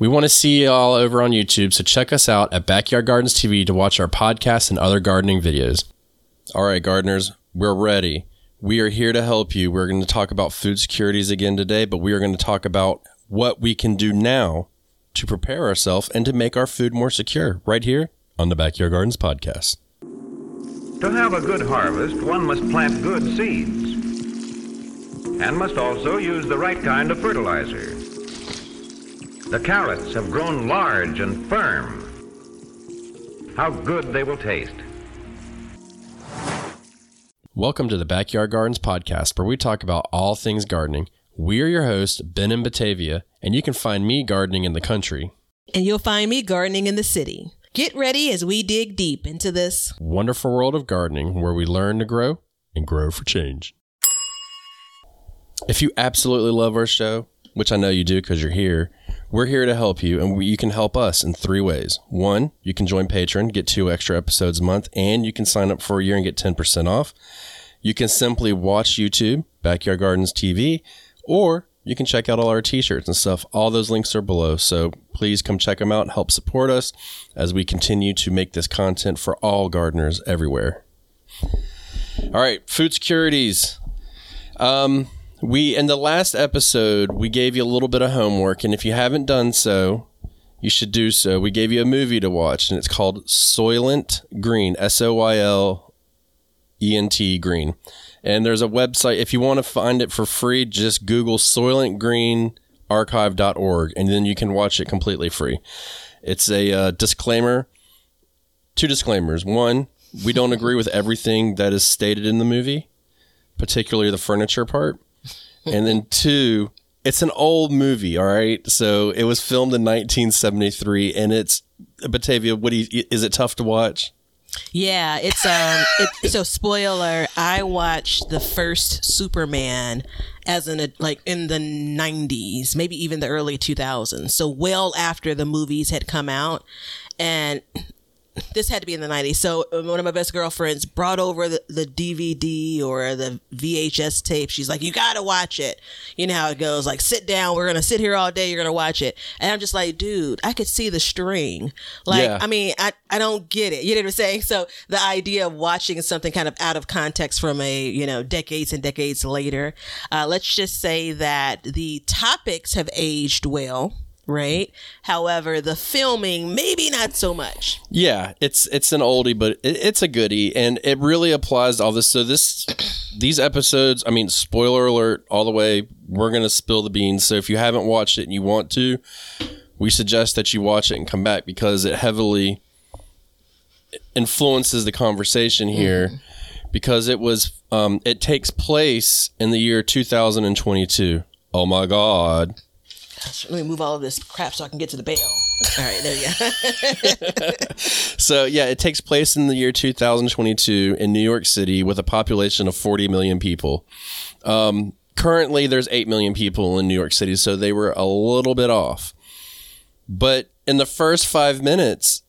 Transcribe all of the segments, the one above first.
We want to see you all over on YouTube, so check us out at Backyard Gardens TV to watch our podcasts and other gardening videos. All right, gardeners, we're ready. We are here to help you. We're going to talk about food securities again today, but we are going to talk about what we can do now to prepare ourselves and to make our food more secure right here on the Backyard Gardens podcast. To have a good harvest, one must plant good seeds and must also use the right kind of fertilizer. The carrots have grown large and firm. How good they will taste. Welcome to the Backyard Gardens podcast, where we talk about all things gardening. We are your hosts, Ben and Batavia, and you can find me gardening in the country. And you'll find me gardening in the city. Get ready as we dig deep into this wonderful world of gardening where we learn to grow and grow for change. If you absolutely love our show, which I know you do because you're here, we're here to help you, and we, you can help us in three ways. One, you can join Patreon, get two extra episodes a month, and you can sign up for a year and get 10% off. You can simply watch YouTube, Backyard Gardens TV, or you can check out all our t-shirts and stuff. All those links are below. So please come check them out and help support us as we continue to make this content for all gardeners everywhere. All right, food securities. Um, we in the last episode we gave you a little bit of homework, and if you haven't done so, you should do so. We gave you a movie to watch, and it's called Soylent Green. S O Y L E N T Green. And there's a website. If you want to find it for free, just Google Soylent Green soylentgreenarchive.org, and then you can watch it completely free. It's a uh, disclaimer. Two disclaimers. One, we don't agree with everything that is stated in the movie, particularly the furniture part and then two, it's an old movie, all right. So it was filmed in 1973, and it's Batavia. What do you, is it tough to watch? Yeah, it's um. It, so spoiler: I watched the first Superman as in like in the '90s, maybe even the early 2000s. So well after the movies had come out, and this had to be in the 90s. So uh, one of my best girlfriends brought over the, the, DVD or the VHS tape. She's like, you got to watch it. You know how it goes. Like, sit down. We're going to sit here all day. You're going to watch it. And I'm just like, dude, I could see the string. Like, yeah. I mean, I, I don't get it. You know what I'm saying? So the idea of watching something kind of out of context from a, you know, decades and decades later, uh, let's just say that the topics have aged well right? However, the filming maybe not so much. Yeah, it's it's an oldie, but it, it's a goodie, and it really applies to all this. So this these episodes, I mean, spoiler alert, all the way. We're gonna spill the beans. So if you haven't watched it and you want to, we suggest that you watch it and come back because it heavily influences the conversation here. Mm-hmm. Because it was, um, it takes place in the year 2022. Oh my God let me move all of this crap so I can get to the bail. All right, there you go. so yeah, it takes place in the year 2022 in New York City with a population of 40 million people. Um, currently, there's 8 million people in New York City, so they were a little bit off. But in the first five minutes,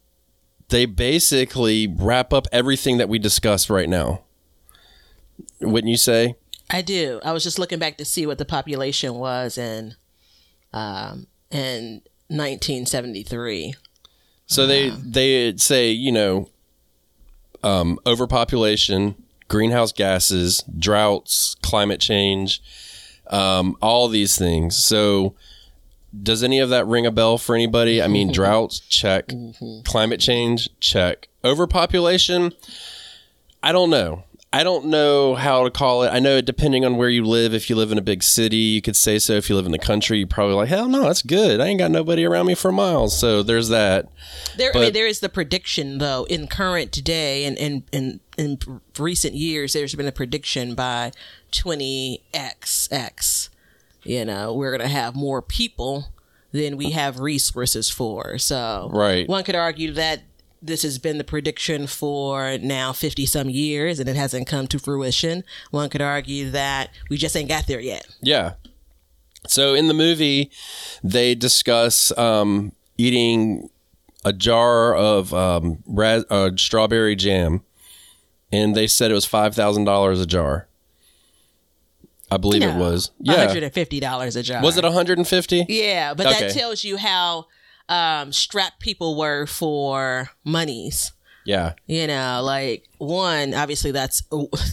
they basically wrap up everything that we discussed right now. Wouldn't you say? I do. I was just looking back to see what the population was, and um, in 1973. So they they say you know um, overpopulation, greenhouse gases, droughts, climate change, um, all these things. So does any of that ring a bell for anybody? I mean, droughts, check. Mm-hmm. Climate change, check. Overpopulation, I don't know. I don't know how to call it. I know depending on where you live, if you live in a big city, you could say so. If you live in the country, you're probably like, hell no, that's good. I ain't got nobody around me for miles. So there's that. There, but, I mean, there is the prediction though in current today and in, in, in recent years, there's been a prediction by 20XX. You know, we're going to have more people than we have resources for. So right. one could argue that this has been the prediction for now 50 some years and it hasn't come to fruition. One could argue that we just ain't got there yet. Yeah. So in the movie, they discuss um, eating a jar of um, uh, strawberry jam, and they said it was $5,000 a jar. I believe no, it was. Yeah. $150 a jar. Was it 150? Yeah, but okay. that tells you how um, strapped people were for monies. Yeah. You know, like one, obviously that's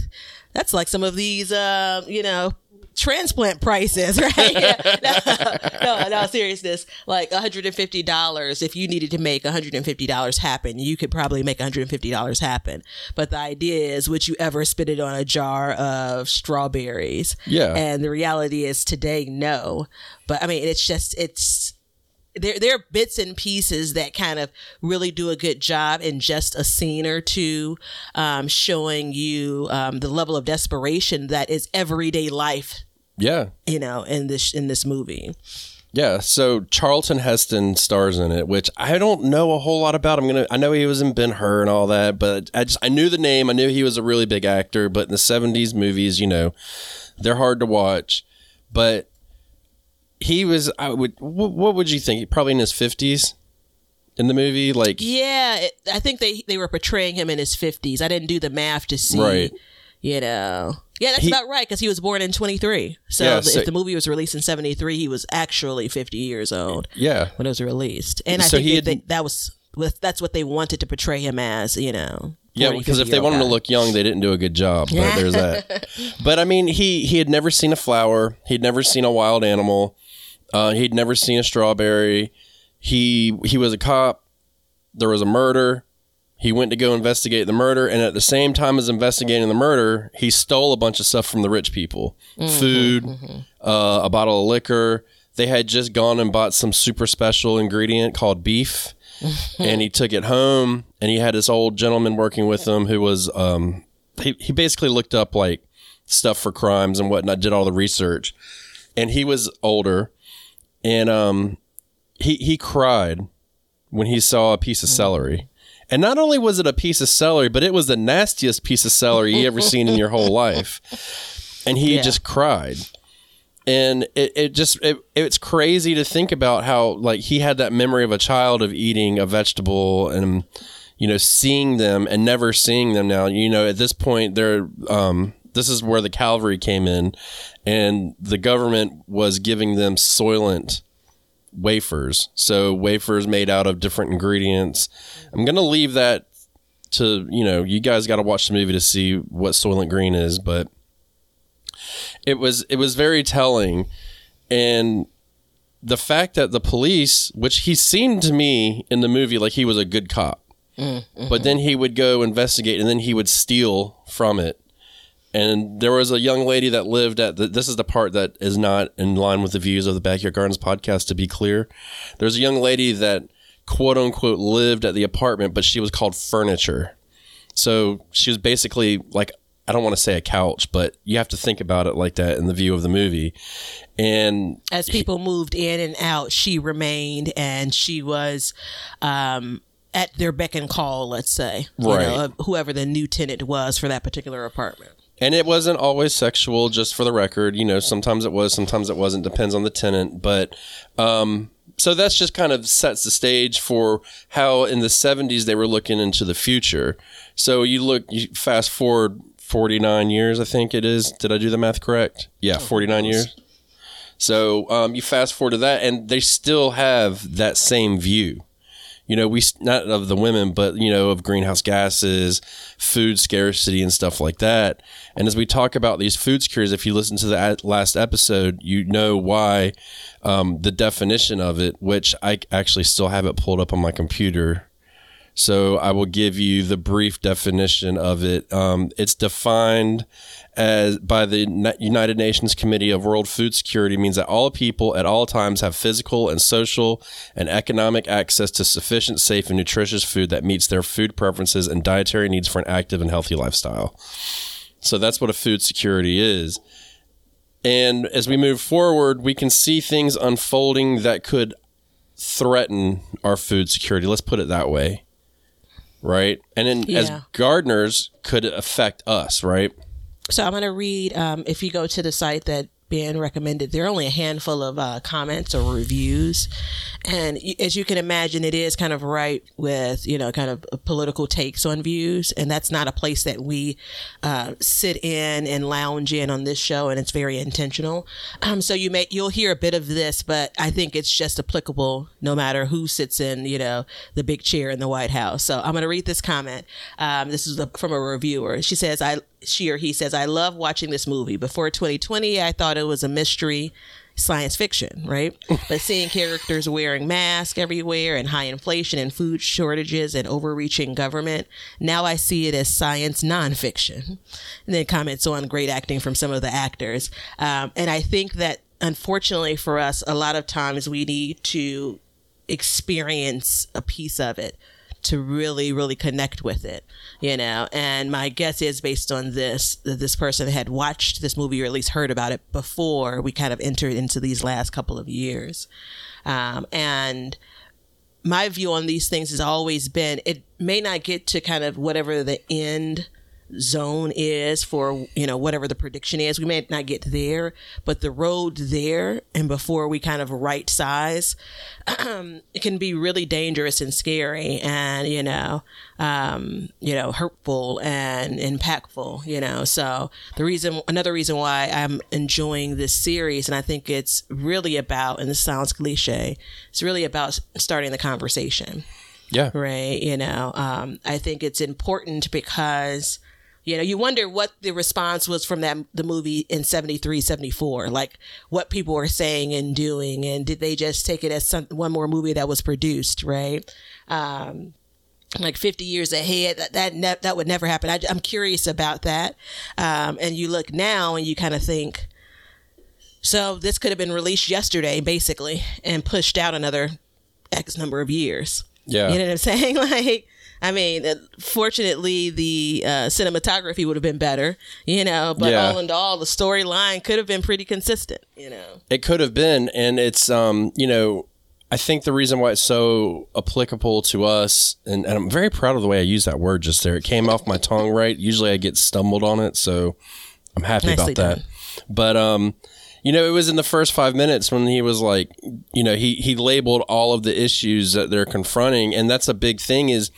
that's like some of these, uh, you know, transplant prices, right? no, no, no, seriousness. Like $150, if you needed to make $150 happen, you could probably make $150 happen. But the idea is, would you ever spit it on a jar of strawberries? Yeah. And the reality is today, no. But I mean, it's just, it's, there, there are bits and pieces that kind of really do a good job in just a scene or two, um, showing you um, the level of desperation that is everyday life. Yeah. You know, in this in this movie. Yeah, so Charlton Heston stars in it, which I don't know a whole lot about. I'm gonna, I know he was in Ben Hur and all that, but I just I knew the name. I knew he was a really big actor. But in the '70s movies, you know, they're hard to watch. But he was, I would, what, would you think? Probably in his 50s in the movie, like Yeah, it, I think they they were portraying him in his fifties. I didn't do the math to see. Right. You know. Yeah, that's He- about right because he was born in 23. So, Yeah, so- if the movie was released in 73, he was actually 50 years old yeah, when it was released. And I So think had- they, that was with that's what they wanted to portray him as, you know. Yeah, because if they 50-year-old wanted to look young, they didn't do a good job. But there's that. But I mean, he he had never seen a flower. He'd never seen a wild animal. Uh, he'd never seen a strawberry. He he was a cop. There was a murder. He went to go investigate the murder, and at the same time as investigating the murder, he stole a bunch of stuff from the rich people: food, Uh, a bottle of liquor. They had just gone and bought some super special ingredient called beef and he took it home and he had this old gentleman working with him who was um he, he basically looked up like stuff for crimes and whatnot did all the research and he was older and um he he cried when he saw a piece of celery. And not only was it a piece of celery but it was the nastiest piece of celery you ever seen in your whole life. And he Yeah. just cried and it, it just it, it's crazy to think about how like he had that memory of a child of eating a vegetable and you know seeing them and never seeing them now. You know at this point they're um this is where the cavalry came in and the government was giving them soylent wafers. So wafers made out of different ingredients. I'm gonna leave that to you know you guys got to watch the movie to see what soylent green is but it was it was very telling. And the fact that the police which he seemed to me in the movie like he was a good cop mm, but mm-hmm. then he would go investigate and then he would steal from it. And there was a young lady that lived at the, this is the part that is not in line with the views of the backyard gardens podcast to be clear. There's a young lady that quote unquote lived at the apartment but she was called furniture. So she was basically like I don't want to say a couch, but you have to think about it like that in the view of the movie. And as people moved in and out, she remained and she was um, at their beck and call, let's say, you Right. know, whoever the new tenant was for that particular apartment. and it wasn't always sexual, just for the record. You know, sometimes it was, sometimes it wasn't. Depends on the tenant. But um, so that's just kind of sets the stage for how in the '70s they were looking into the future. So you look, you fast forward 49 years, I think it is. Did I do the math correct? Yeah, 49 years. So um, you fast forward to that, and they still have that same view. You know, we not of the women, but you know, of greenhouse gases, food scarcity, and stuff like that. And as we talk about these food securities, if you listen to the last episode, you know why um, the definition of it, which I actually still have it pulled up on my computer. So I will give you the brief definition of it. Um, it's defined as by the United Nations Committee of World Food Security means that all people at all times have physical and social and economic access to sufficient, safe, and nutritious food that meets their food preferences and dietary needs for an active and healthy lifestyle. So that's what a food security is. And as we move forward, we can see things unfolding that could threaten our food security. Let's put it that way. Right? And then as gardeners could affect us, right? So I'm going to read. Um, if you go to the site that being recommended. There are only a handful of uh, comments or reviews, and as you can imagine, it is kind of right with you know kind of political takes on views, and that's not a place that we uh, sit in and lounge in on this show, and it's very intentional. Um, so you may you'll hear a bit of this, but I think it's just applicable no matter who sits in you know the big chair in the White House. So I'm going to read this comment. Um, this is a, from a reviewer. She says, "I." She or he says, I love watching this movie. Before 2020, I thought it was a mystery science fiction, right? but seeing characters wearing masks everywhere and high inflation and food shortages and overreaching government, now I see it as science nonfiction. And then comments on great acting from some of the actors. Um, and I think that unfortunately for us, a lot of times we need to experience a piece of it to really, really connect with it, you know. And my guess is based on this that this person had watched this movie or at least heard about it before we kind of entered into these last couple of years. Um, and my view on these things has always been it may not get to kind of whatever the end zone is for you know whatever the prediction is. We may not get there but the road there and before we kind of right size it can be really dangerous and scary and you know um, you know hurtful and impactful you know. So the reason another reason why i'm enjoying this series and i think it's really about and this sounds cliche it's really about starting the conversation. Yeah. right you know um, i think it's important because you know you wonder what the response was from that the movie in 73 74 like what people were saying and doing and did they just take it as some, one more movie that was produced right? Um, like 50 years ahead that that, ne- that would never happen. I, i'm curious about that. Um, and you look now and you kind of think so this could have been released yesterday basically and pushed out another x number of years. Yeah. you know what i'm saying? Like I mean, uh, fortunately, the uh, cinematography would have been better, you know. But Yeah. all in all, the storyline could have been pretty consistent, you know. It could have been, and it's um, you know, I think the reason why it's so applicable to us, and, and I'm very proud of the way I used that word just there. It came off my tongue right. Usually I get stumbled on it, so I'm happy Nicely about that. done. But um, you know, it was in the first five minutes when he was like, you know, he he labeled all of the issues that they're confronting, and that's a big thing. Is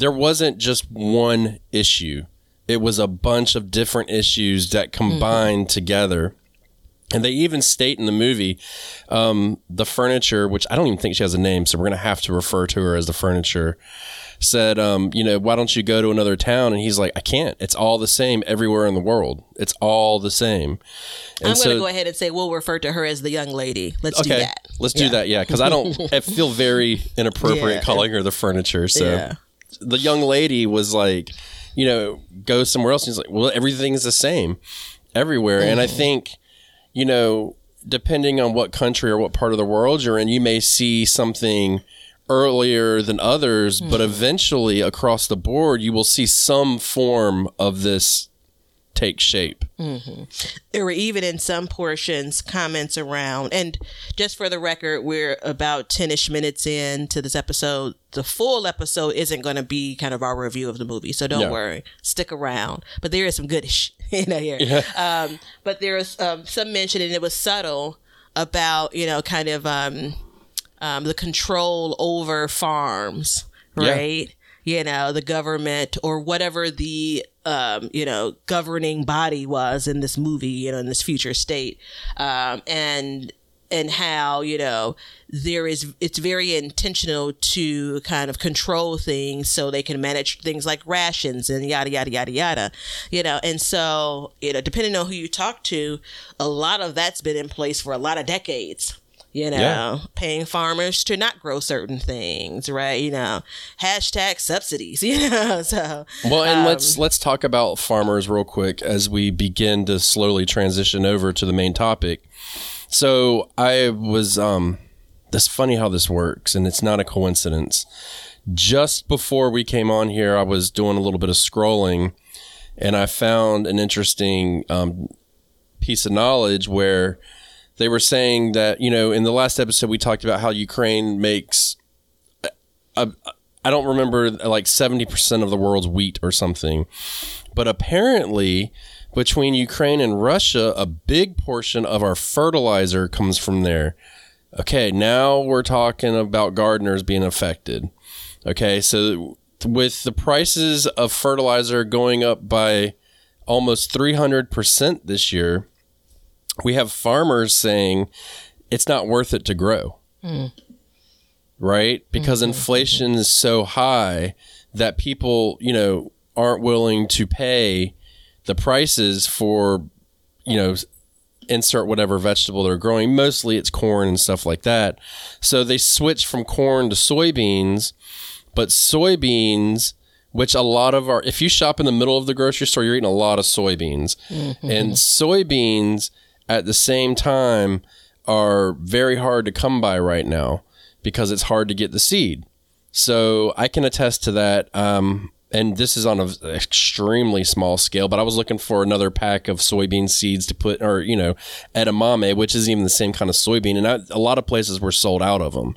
there wasn't just one issue; it was a bunch of different issues that combined together. And they even state in the movie um, the furniture, which I don't even think she has a name, so we're going to have to refer to her as the furniture. Said, um, you know, why don't you go to another town? And he's like, I can't. It's all the same everywhere in the world. It's all the same. And I'm so, going to go ahead and say we'll refer to her as the young lady. Let's do that. let's do that. Yeah, because I don't. I feel very inappropriate Yeah. calling her the furniture. So Yeah. The young lady was like, you know, go somewhere else. And he's like, well, everything's the same everywhere. And I Mm-hmm. think, you know, depending on what country or what part of the world you're in, you may see something earlier than others, Mm-hmm. but eventually across the board, you will see some form of this take shape. there were even in some portions comments around and just for the record we're about 10ish minutes into this episode. The full episode isn't going to be kind of our review of the movie so don't Yeah. worry. Stick around. But there is some goodish know here. Um, but there is um, some mention and it was subtle about you know kind of um, um, the control over farms Yeah. You know the government or whatever the um, you know governing body was in this movie you know in this future state. Um, and and how you know there is it's very intentional to kind of control things so they can manage things like rations and yada yada yada yada you know. And so you know depending on who you talk to a lot of that's been in place for a lot of decades you know, Yeah. paying farmers to not grow certain things, right? You know, hashtag subsidies, you know, so Well, and Um, let's let's talk about farmers real quick as we begin to slowly transition over to the main topic. So I was um that's funny how this works and it's not a coincidence. Just before we came on here, I was doing a little bit of scrolling and I found an interesting um, piece of knowledge where they were saying that, you know, in the last episode we talked about how Ukraine makes uh, uh, I don't remember like 70% of the world's wheat or something. But apparently, between Ukraine and Russia, a big portion of our fertilizer comes from there. Okay, now we're talking about gardeners being affected. Okay, so with the prices of fertilizer going up by almost 300% this year, we have farmers saying it's not worth it to grow. Hmm. Right? Because hmm. inflation is so high that people, you know, aren't willing to pay the prices for, you know, insert whatever vegetable they're growing. Mostly it's corn and stuff like that. So they switch from corn to soybeans, but soybeans, which a lot of our, if you shop in the middle of the grocery store, you're eating a lot of soybeans. Mm-hmm. And soybeans at the same time are very hard to come by right now because it's hard to get the seed. So I can attest to that. Um, and this is on an extremely small scale, but I was looking for another pack of soybean seeds to put, or, you know, edamame, which is even the same kind of soybean. And I, a lot of places were sold out of them.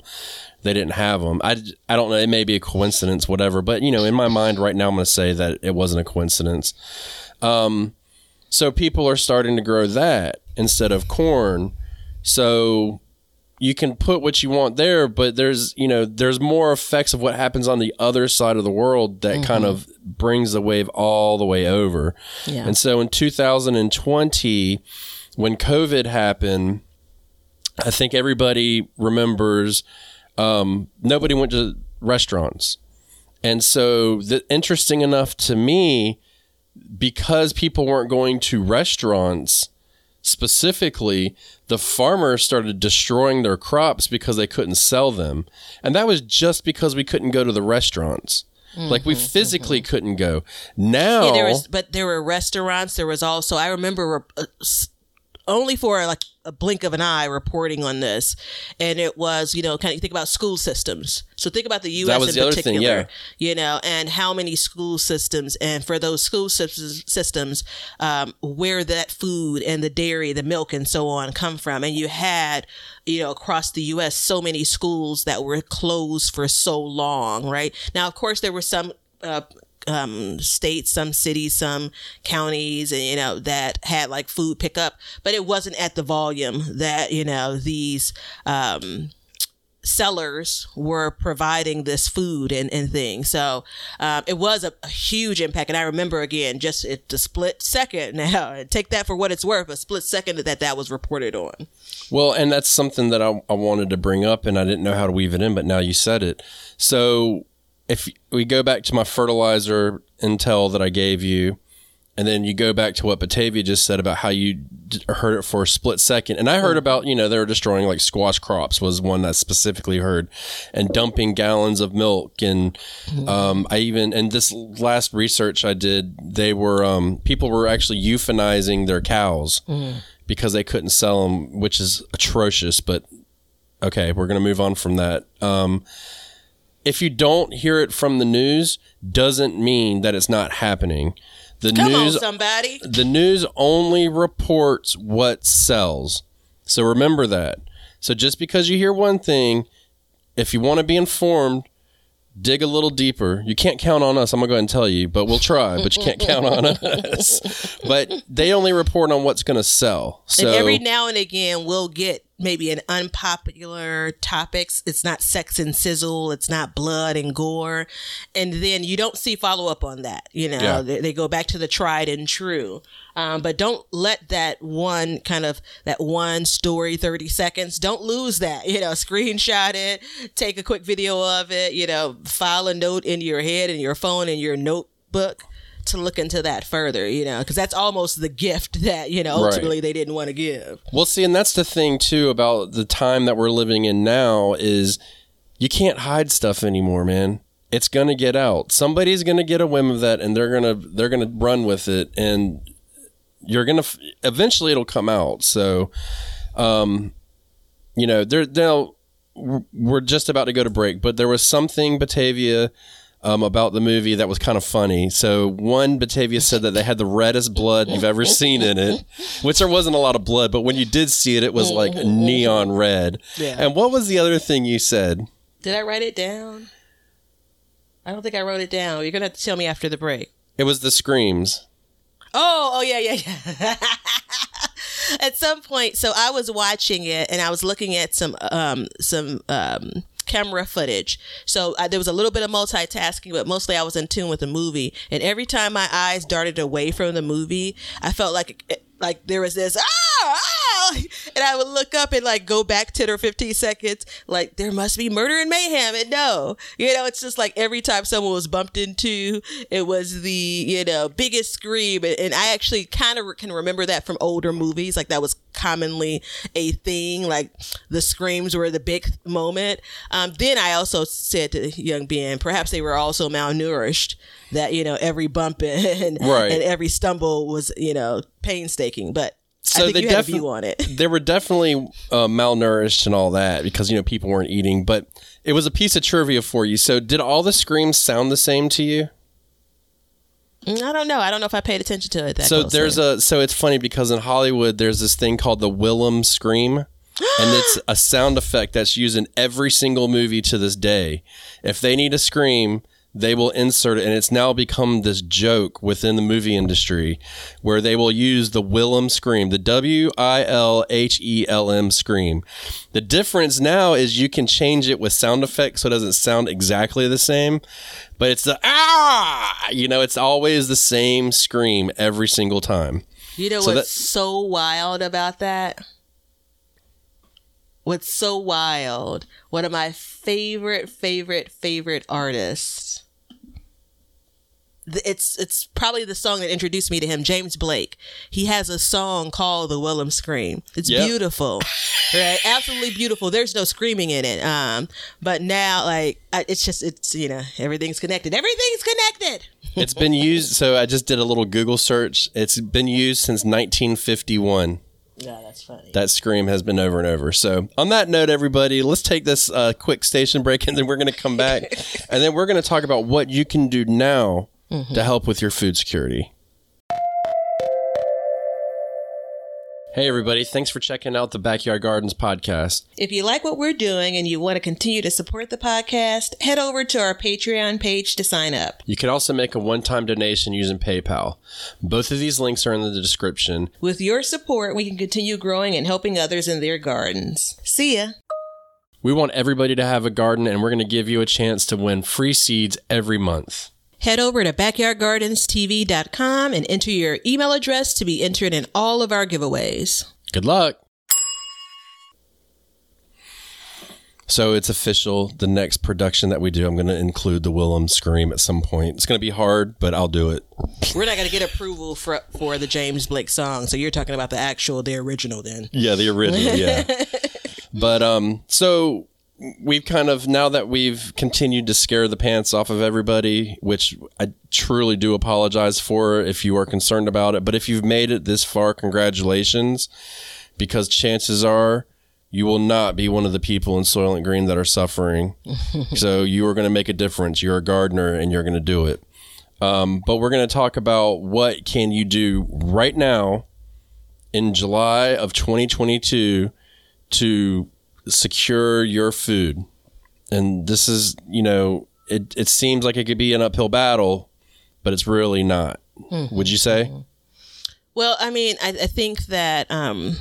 They didn't have them. I, I don't know. It may be a coincidence, whatever. But, you know, in my mind right now, I'm going to say that it wasn't a coincidence. Um, so people are starting to grow that instead of corn. So you can put what you want there, but there's you know there's more effects of what happens on the other side of the world that kind of brings the wave all the way over. Yeah. And so in 2020, when COVID happened, I think everybody remembers um, nobody went to restaurants. And so, the, interesting enough to me, because people weren't going to restaurants specifically, the farmers started destroying their crops because they couldn't sell them. And that was just because we couldn't go to the restaurants. Like we physically couldn't go. Now, Yeah, there was, but there were restaurants. There was also, I remember, uh, only for like a blink of an eye reporting on this, and it was, you know, kind of you think about school systems. So think about the U.S. That was in the other thing, particular, yeah. you know, and how many school systems, and for those school systems, systems, um, where that food and the dairy, the milk, and so on come from, and you had, you know, across the U.S. so many schools that were closed for so long, right? Now, of course, there were some. Uh, um, states, some cities, some counties, and you know that had like food pickup, but it wasn't at the volume that you know these um, sellers were providing this food and, and things. So um, it was a, a huge impact. And I remember again, just it, the split second now, take that for what it's worth, a split second that that was reported on. Well, and that's something that I, I wanted to bring up, and I didn't know how to weave it in, but now you said it. So, if we go back to my fertilizer intel that I gave you, and then you go back to what Batavia just said about how you d- heard it for a split second, and I heard about you know they were destroying like squash crops was one that I specifically heard, and dumping gallons of milk, and um, I even and this last research I did, they were um, people were actually euthanizing their cows because they couldn't sell them, which is atrocious. But okay, we're gonna move on from that. Um, if you don't hear it from the news, doesn't mean that it's not happening. The Come news on, somebody. the news only reports what sells. So remember that. So just because you hear one thing, if you want to be informed, dig a little deeper. You can't count on us. I'm going to go ahead and tell you, but we'll try, but you can't count on us. But they only report on what's going to sell. So and every now and again, we'll get maybe an unpopular topics. It's not sex and sizzle. It's not blood and gore. And then you don't see follow up on that. You know, Yeah. they, they go back to the tried and true. Um, but don't let that one kind of that one story 30 seconds don't lose that you know screenshot it take a quick video of it you know file a note in your head in your phone in your notebook to look into that further you know because that's almost the gift that you know Right. ultimately they didn't want to give Well, see, and that's the thing too about the time that we're living in now is you can't hide stuff anymore, man. It's going to get out. Somebody's going to get a whim of that and they're going to they're going to run with it and you're going to eventually it'll come out. So um you know, there now we're just about to go to break, but there was something Batavia um, about the movie that was kind of funny. So one Batavia said that they had the reddest blood you've ever seen in it, which there wasn't a lot of blood, but when you did see it, it was like neon red. Yeah. And what was the other thing you said? did i write it down i don't think i wrote it down you're gonna have to tell me after the break It was the screams. Oh, oh yeah, yeah, yeah. at some point, so I was watching it and I was looking at some um some um camera footage. So uh, there was a little bit of multitasking, but mostly I was in tune with the movie. And every time my eyes darted away from the movie, I felt like like there was this ah, ah and I would look up and like go back 10 or 15 seconds like there must be murder and mayhem and no you know it's just like every time someone was bumped into it was the you know biggest scream and, and I actually kind of can remember that from older movies like that was commonly a thing like the screams were the big moment um, then I also said to young Ben perhaps they were also malnourished that you know every bump and, Right. and every stumble was you know painstaking but So I think they you had a view on it They were definitely uh, malnourished and all that because you know people weren't eating. But it was a piece of trivia for you. So did all the screams sound the same to you? I don't know. I don't know if I paid attention to it that so closely. there's a so it's funny because in Hollywood there's this thing called the Wilhelm scream. and it's a sound effect that's used in every single movie to this day. If they need a scream, they will insert it, and it's now become this joke within the movie industry where they will use the Wilhelm scream, the W I L H E L M scream. The difference now is you can change it with sound effects so it doesn't sound exactly the same, but it's the ah, you know, it's always the same scream every single time. You know So what's that- so wild about that? What's so wild? One of my favorite, favorite, favorite artists. Th- It's it's probably the song that introduced me to him, James Blake. He has a song called "The Wilhelm Scream." It's Yep. beautiful, right? Absolutely beautiful. There's no screaming in it. Um, but now, like, I, it's just it's you know everything's connected. Everything's connected. It's been used. So I just did a little Google search. It's been used since 1951. Yeah, that's funny. That scream has been over and over. So on that note, everybody, let's take this uh, quick station break, and then we're going to come back, and then we're going to talk about what you can do now to help with your food security. Hey, everybody. Thanks for checking out the Backyard Gardens podcast. If you like what we're doing and you want to continue to support the podcast, head over to our Patreon page to sign up. You can also make a one time donation using PayPal. Both of these links are in the description. With your support, we can continue growing and helping others in their gardens. See ya. We want everybody to have a garden, and we're going to give you a chance to win free seeds every month. Head over to backyardgardenstv.com and enter your email address to be entered in all of our giveaways. Good luck. So it's official. The next production that we do, I'm going to include the Wilhelm scream at some point. It's going to be hard, but I'll do it. We're not going to get approval for, for the James Blake song, so you're talking about the actual, the original then. Yeah, the original. Yeah. but um, so we've kind of now that we've continued to scare the pants off of everybody, which I truly do apologize for if you are concerned about it. But if you've made it this far, congratulations, because chances are you will not be one of the people in Soylent Green that are suffering. so you are going to make a difference. You're a gardener, and you're going to do it. Um, but we're going to talk about what can you do right now in July of 2022 to secure your food. And this is, you know, it, it seems like it could be an uphill battle, but it's really not. Would you say? Well, I mean, I, I think that um,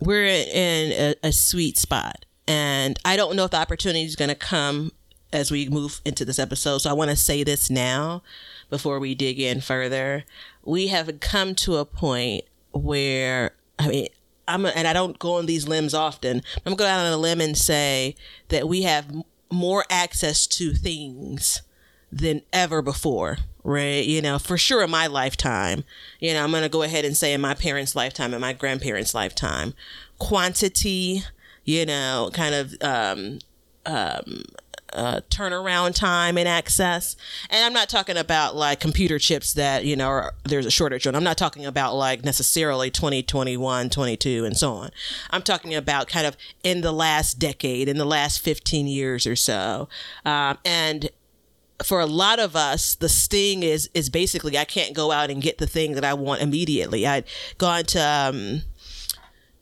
we're in a, a sweet spot, and I don't know if the opportunity is going to come as we move into this episode. So I want to say this now before we dig in further. We have come to a point where I mean. I'm a, and I don't go on these limbs often. I'm gonna go out on a limb and say that we have m- more access to things than ever before, right? You know, for sure in my lifetime. You know, I'm going to go ahead and say in my parents' lifetime and my grandparents' lifetime. Quantity, you know, kind of um, um, uh, turnaround time and access. And I'm not talking about like computer chips that, you know, are, there's a shortage on. I'm not talking about like necessarily 2021, 22, and so on. I'm talking about kind of in the last decade, in the last 15 years or so. Um, and for a lot of us, the sting is is basically I can't go out and get the thing that I want immediately. I'd gone to um,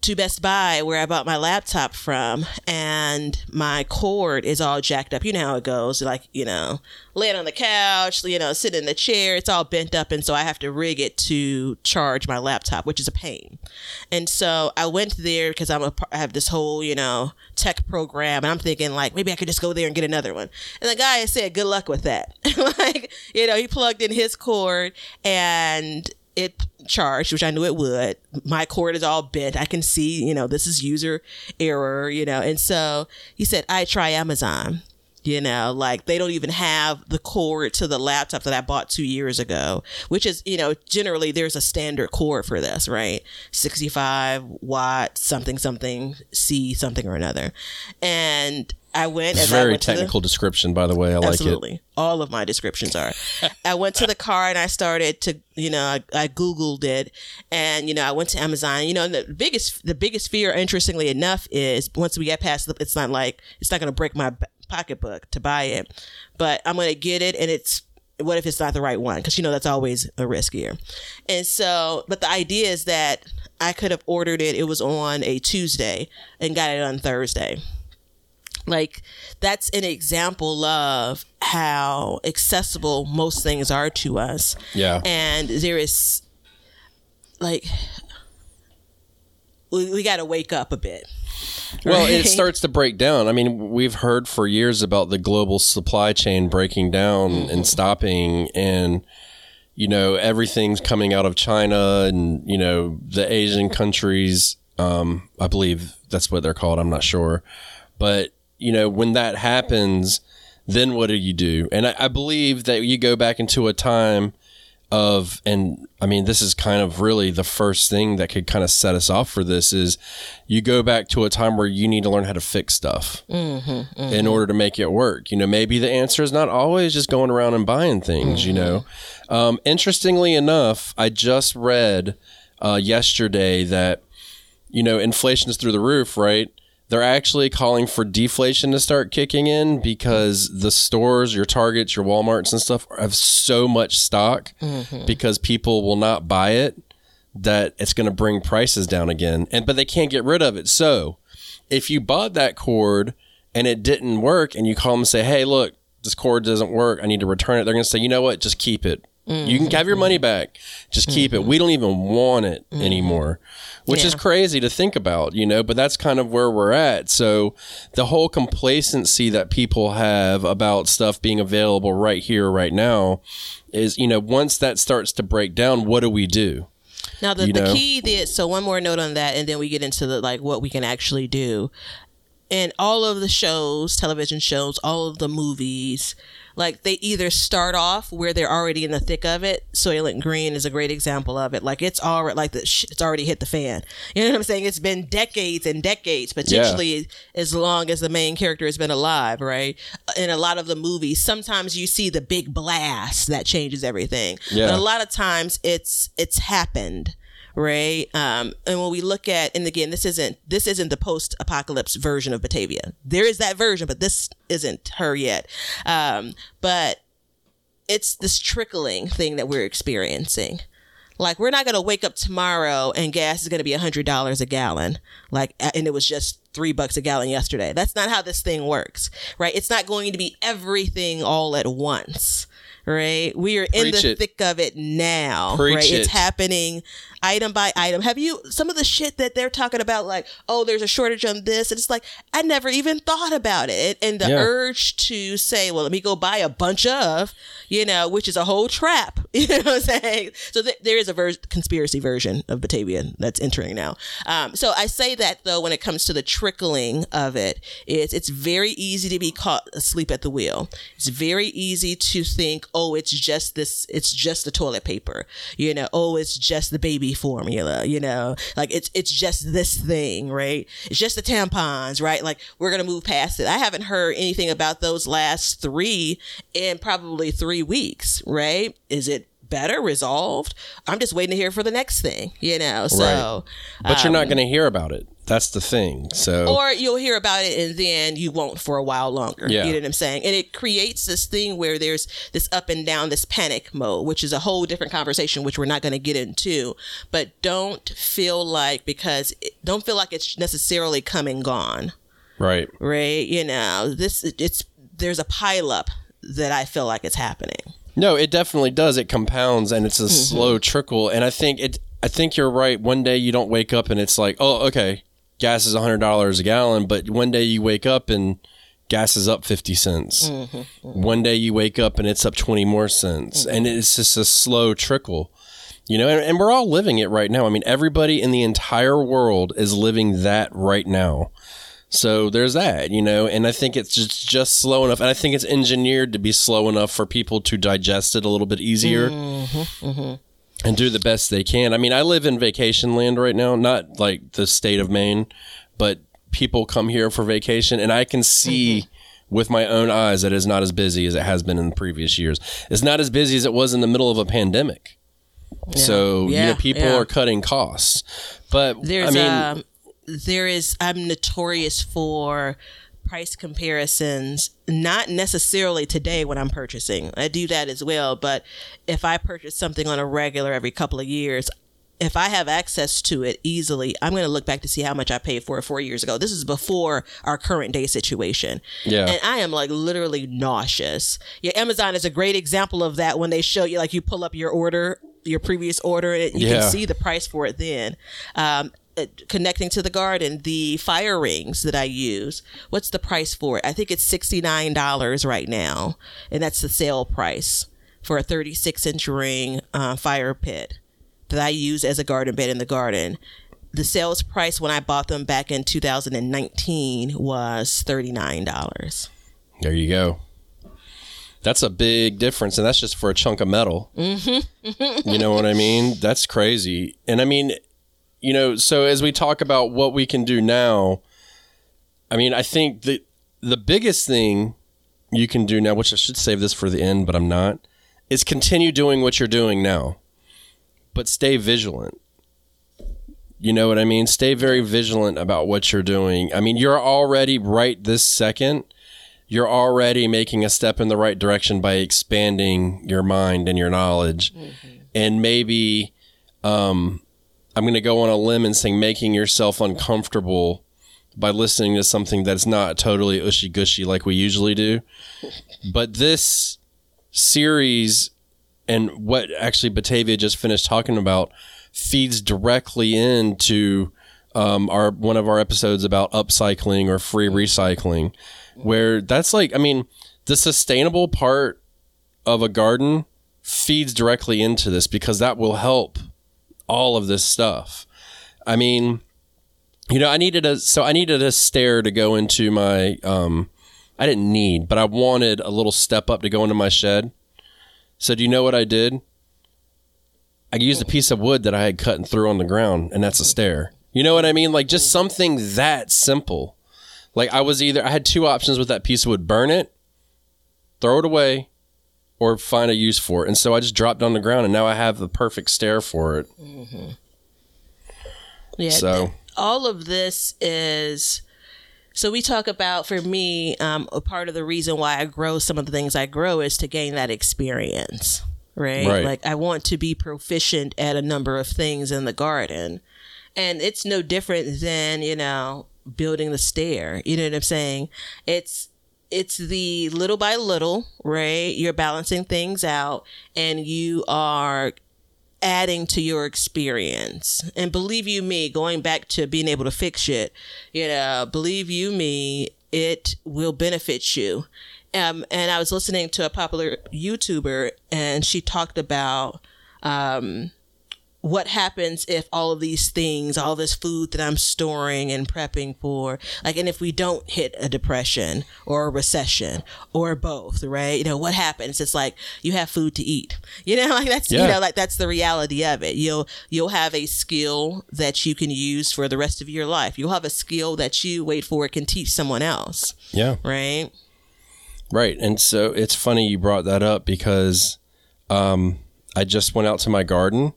to Best Buy where I bought my laptop from, and my cord is all jacked up. You know how it goes. Like, you know, laying on the couch, you know, sitting in the chair, it's all bent up. And so I have to rig it to charge my laptop, which is a pain. And so I went there because I'm a, I have this whole, you know, tech program. And I'm thinking, like, maybe I could just go there and get another one. And the guy said, good luck with that. like, you know, he plugged in his cord and it charged, which I knew it would. My cord is all bent. I can see, you know, this is user error, you know. And so he said, I try Amazon. You know, like they don't even have the cord to the laptop that I bought two years ago, which is, you know, generally there's a standard cord for this, right? 65 watt, something, something, C, something or another. And I went. It's very went to the- technical description, by the way. I Absolutely. like it. All of my descriptions are. I went to the car and I started to, you know, I, I Googled it and, you know, I went to Amazon. You know, and the biggest, the biggest fear, interestingly enough, is once we get past the, it's not like, it's not going to break my pocketbook to buy it, but I'm going to get it and it's, what if it's not the right one? Because, you know, that's always a riskier. And so, but the idea is that I could have ordered it. It was on a Tuesday and got it on Thursday like that's an example of how accessible most things are to us Yeah. and there is like we, we got to wake up a bit Well, it starts to break down. I mean, we've heard for years about the global supply chain breaking down Mm-hmm. and stopping, and you know everything's coming out of China and you know the Asian countries. Um, I believe that's what they're called. I'm not sure, but you know when that happens, then what do you do? And I, I believe that you go back into a time of and I mean this is kind of really the first thing that could kind of set us off for this is you go back to a time where you need to learn how to fix stuff in order to make it work. You know, maybe the answer is not always just going around and buying things. You know, um, interestingly enough, I just read uh, yesterday that you know inflation is through the roof, right? They're actually calling for deflation to start kicking in because the stores, your Targets, your WalMarts and stuff have so much stock mm-hmm. because people will not buy it that it's going to bring prices down again. And but they can't get rid of it. So, if you bought that cord and it didn't work and you call them and say, "Hey, look, this cord doesn't work. I need to return it." They're going to say, "You know what? Just keep it. You can have your money mm-hmm. back. Just keep it. We don't even want it mm-hmm. anymore." Which is crazy to think about, you know, but that's kind of where we're at. So the whole complacency that people have about stuff being available right here right now is, you know, once that starts to break down, what do we do? Now the, you the key that so one more note on that and then we get into the like what we can actually do. And all of the shows, television shows, all of the movies, like they either start off where they're already in the thick of it. Soylent Green is a great example of it. Like it's already like the sh- it's already hit the fan. You know what I'm saying? It's been decades and decades, potentially as long as the main character has been alive, right? In a lot of the movies, sometimes you see the big blast that changes everything. Yeah. But a lot of times it's it's happened right? Um and when we look at and again this isn't this isn't the post-apocalypse version of batavia. There is that version but this isn't her yet. Um but it's this trickling thing that we're experiencing. Like we're not going to wake up tomorrow and gas is going to be a hundred dollars a gallon like and it was just three bucks a gallon yesterday. That's not how this thing works right? It's not going to be everything all at once right? We are in the it. thick of it now Preach right? It's happening item by item. Have you some of the shit that they're talking about like oh there's a shortage on this and it's like i never even thought about it. And the Yeah. urge to say well let me go buy a bunch of you know which is a whole trap you know what i'm saying? So th- there is a ver- conspiracy version of batavia that's entering now. Um, so i say that though when it comes to the trickling of it it's it's very easy to be caught asleep at the wheel. It's very easy to think oh it's just this it's just the toilet paper. You know oh it's just the baby formula you know? Like it's it's just this thing right? It's just the tampons right? Like we're gonna move past it. I haven't heard anything about those last three in probably three weeks right? Is it better resolved? I'm just waiting to hear for the next thing you know? So But you're um, not going to hear about it. That's the thing. So or you'll hear about it and then you won't for a while longer. Yeah. You know what I'm saying? And it creates this thing where there's this up and down, this panic mode, which is a whole different conversation, which we're not going to get into. But don't feel like because it, don't feel like it's necessarily come and gone, right. right? You know, this it's there's a pileup that I feel like it's happening. No, it definitely does. It compounds and it's a Mm-hmm. slow trickle. And I think it. I think you're right. One day you don't wake up and it's like, oh, okay, gas is hundred dollars a gallon. But one day you wake up and gas is up fifty cents. Mm-hmm. mm-hmm. One day you wake up and it's up twenty more cents, mm-hmm. and it's just a slow trickle. You know, and, and we're all living it right now. I mean, everybody in the entire world is living that right now. So there's that, you know, and I think it's just just slow enough, and I think it's engineered to be slow enough for people to digest it a little bit easier mm-hmm, and do the best they can. I mean, I live in vacation land right now, not like the state of Maine, but people come here for vacation, and I can see with my own eyes that it's not as busy as it has been in the previous years. It's not as busy as it was in the middle of a pandemic. So you know, people yeah. are cutting costs, but There's I mean, um there is I'm notorious for price comparisons not necessarily today when I'm purchasing. I do that as well, but if I purchase something on a regular every couple of years, if I have access to it easily, I'm going to look back to see how much I paid for it 4 years ago. This is before our current day situation. Yeah. And I am like literally nauseous. Yeah, Amazon is a great example of that when they show you like you pull up your order, your previous order, and you Yeah. can see the price for it then. Um, connecting to the garden, the fire rings that I use, what's the price for it? I think it's $69 right now, and that's the sale price for a 36 inch ring uh, fire pit that I use as a garden bed in the garden. The sales price when I bought them back in 2019 was $39. There you go. That's a big difference, and that's just for a chunk of metal. Mm-hmm. you know what I mean? That's crazy. And I mean, you know, so as we talk about what we can do now, I mean, I think the the biggest thing you can do now, which I should save this for the end, but I'm not, is continue doing what you're doing now, but stay vigilant. You know what I mean? Stay very vigilant about what you're doing. I mean, you're already right this second you're already making a step in the right direction by expanding your mind and your knowledge. And maybe um, I'm going to go on a limb and say making yourself uncomfortable by listening to something that's not totally ushy gushy like we usually do. But this series and what actually Batavia just finished talking about feeds directly into um, our one of our episodes about upcycling or free recycling, where that's like I mean the sustainable part of a garden feeds directly into this because that will help all of this stuff. I mean, you know, I needed a so I needed a stair to go into my um I didn't need, but I wanted a little step up to go into my shed. So do you know what I did? I used a piece of wood that I had cut and threw on the ground, and that's a stair. You know what I mean? Like just something that simple. Like I was either I had two options with that piece of wood: burn it, throw it away, or find a use for it. And so I just dropped on the ground, and now I have the perfect stair for it. Yeah. So all of this is so we talk about for me um, a part of the reason why i grow some of the things i grow is to gain that experience right? Right. like i want to be proficient at a number of things in the garden and it's no different than you know building the stair you know what i'm saying it's it's the little by little right you're balancing things out and you are adding to your experience. And believe you me, going back to being able to fix it, you know, believe you me, it will benefit you. Um, and I was listening to a popular YouTuber and she talked about, um, what happens if all of these things, all this food that I'm storing and prepping for, like, and if we don't hit a depression or a recession or both, right? You know, what happens? It's like you have food to eat. You know, like that's, you know, like that's the reality of it. You'll, you'll have a skill that you can use for the rest of your life. You'll have a skill that you wait for it can teach someone else, yeah, right? right. And so it's funny you brought that up because um, I just went out to my garden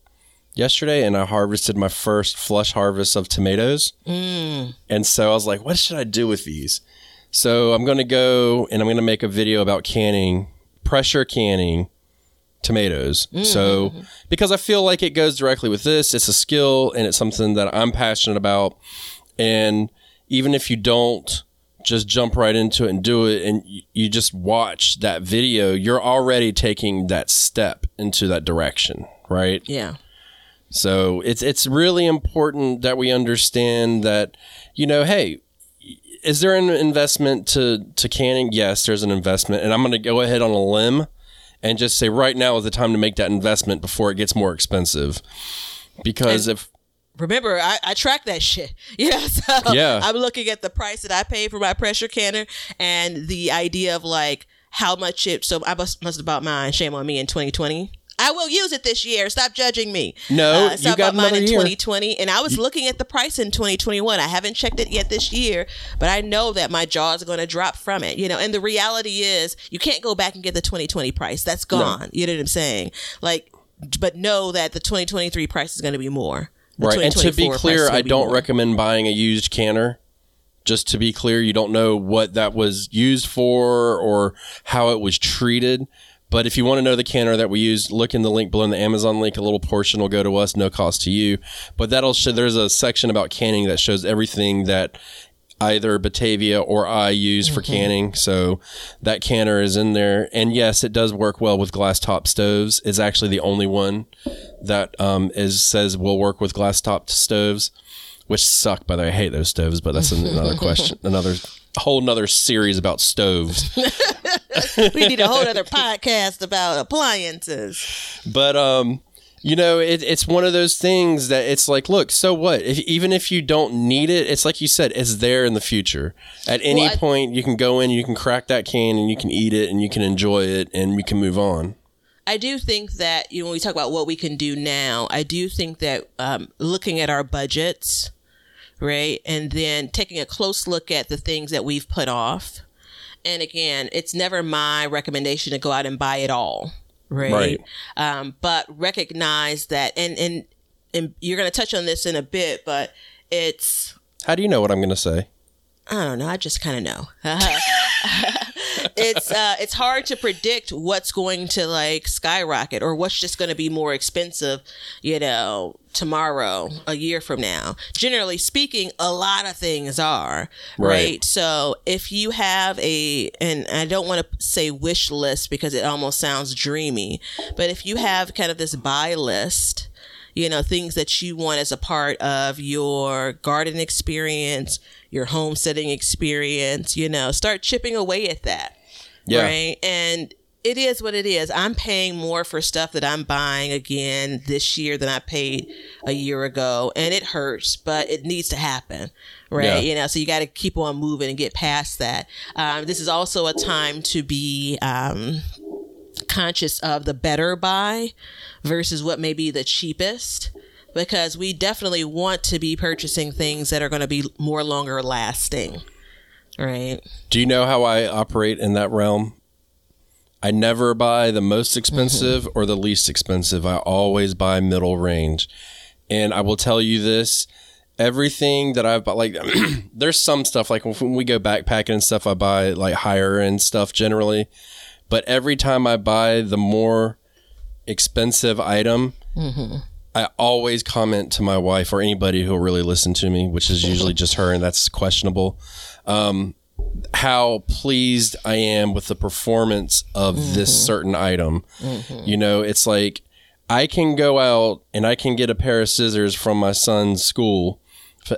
yesterday and I harvested my first flush harvest of tomatoes. Mm. And so I was like, what should I do with these? So I'm going to go and I'm going to make a video about canning, pressure canning tomatoes. Mm. So because I feel like it goes directly with this, it's a skill and it's something that I'm passionate about. And even if you don't just jump right into it and do it and you just watch that video, you're already taking that step into that direction, right? Yeah. So it's it's really important that we understand that you know, hey, is there an investment to to canning? Yes, there's an investment, and I'm going to go ahead on a limb and just say right now is the time to make that investment before it gets more expensive. Because and if remember I, I track that shit yeah so yeah i'm looking at the price that i paid for my pressure canner and the idea of like how much it so i must must have bought mine shame on me in 2020 I will use it this year. Stop judging me. No, uh, so you got mine in year. 2020, and I was looking at the price in 2021. I haven't checked it yet this year, but I know that my jaws are going to drop from it. You know, and the reality is, you can't go back and get the 2020 price. That's gone. No. You know what I'm saying? Like, but know that the 2023 price is going to be more. The right, and to be clear, I don't more. recommend buying a used canner just to be clear, you don't know what that was used for or how it was treated. But if you want to know the canner that we use, look in the link below in the Amazon link. A little portion will go to us, no cost to you. But that'll show there's a section about canning that shows everything that either Batavia or I use for mm-hmm. canning. So that canner is in there. And yes, it does work well with glass top stoves. It's actually the only one that um, is says will work with glass top stoves, which suck. By the way, I hate those stoves, but that's another question, another whole nother series about stoves. we need a whole other podcast about appliances. But um, you know, it, it's one of those things that it's like, look, so what? If, even if you don't need it, it's like you said, it's there in the future. At any well, I, point, you can go in, you can crack that can, and you can eat it, and you can enjoy it, and we can move on. I do think that you know when we talk about what we can do now, I do think that um, looking at our budgets right? And then taking a close look at the things that we've put off. And again, it's never my recommendation to go out and buy it all, right? right. Um, but recognize that, and, and, and you're going to touch on this in a bit, but it's. How do you know what I'm going to say? I don't know. I just kind of know. it's uh, it's hard to predict what's going to like skyrocket or what's just going to be more expensive, you know, tomorrow, a year from now. Generally speaking, a lot of things are right. right? So if you have a, and I don't want to say wish list because it almost sounds dreamy, but if you have kind of this buy list you know, things that you want as a part of your garden experience, your homesteading experience, you know, start chipping away at that. Yeah. Right. And it is what it is. I'm paying more for stuff that I'm buying again this year than I paid a year ago. And it hurts, but it needs to happen. Right. Yeah. You know, so you got to keep on moving and get past that. Um, this is also a time to be, um, conscious of the better buy versus what may be the cheapest because we definitely want to be purchasing things that are going to be more longer lasting. Right. Do you know how I operate in that realm? I never buy the most expensive mm-hmm. or the least expensive. I always buy middle range. And I will tell you this everything that I've bought, like, there's some stuff, like when we go backpacking and stuff, I buy like higher end stuff generally. But every time I buy the more expensive item, mm-hmm. I always comment to my wife or anybody who'll really listen to me, which is usually just her, and that's questionable. Um, how pleased I am with the performance of mm-hmm. this certain item. Mm-hmm. You know, it's like I can go out and I can get a pair of scissors from my son's school,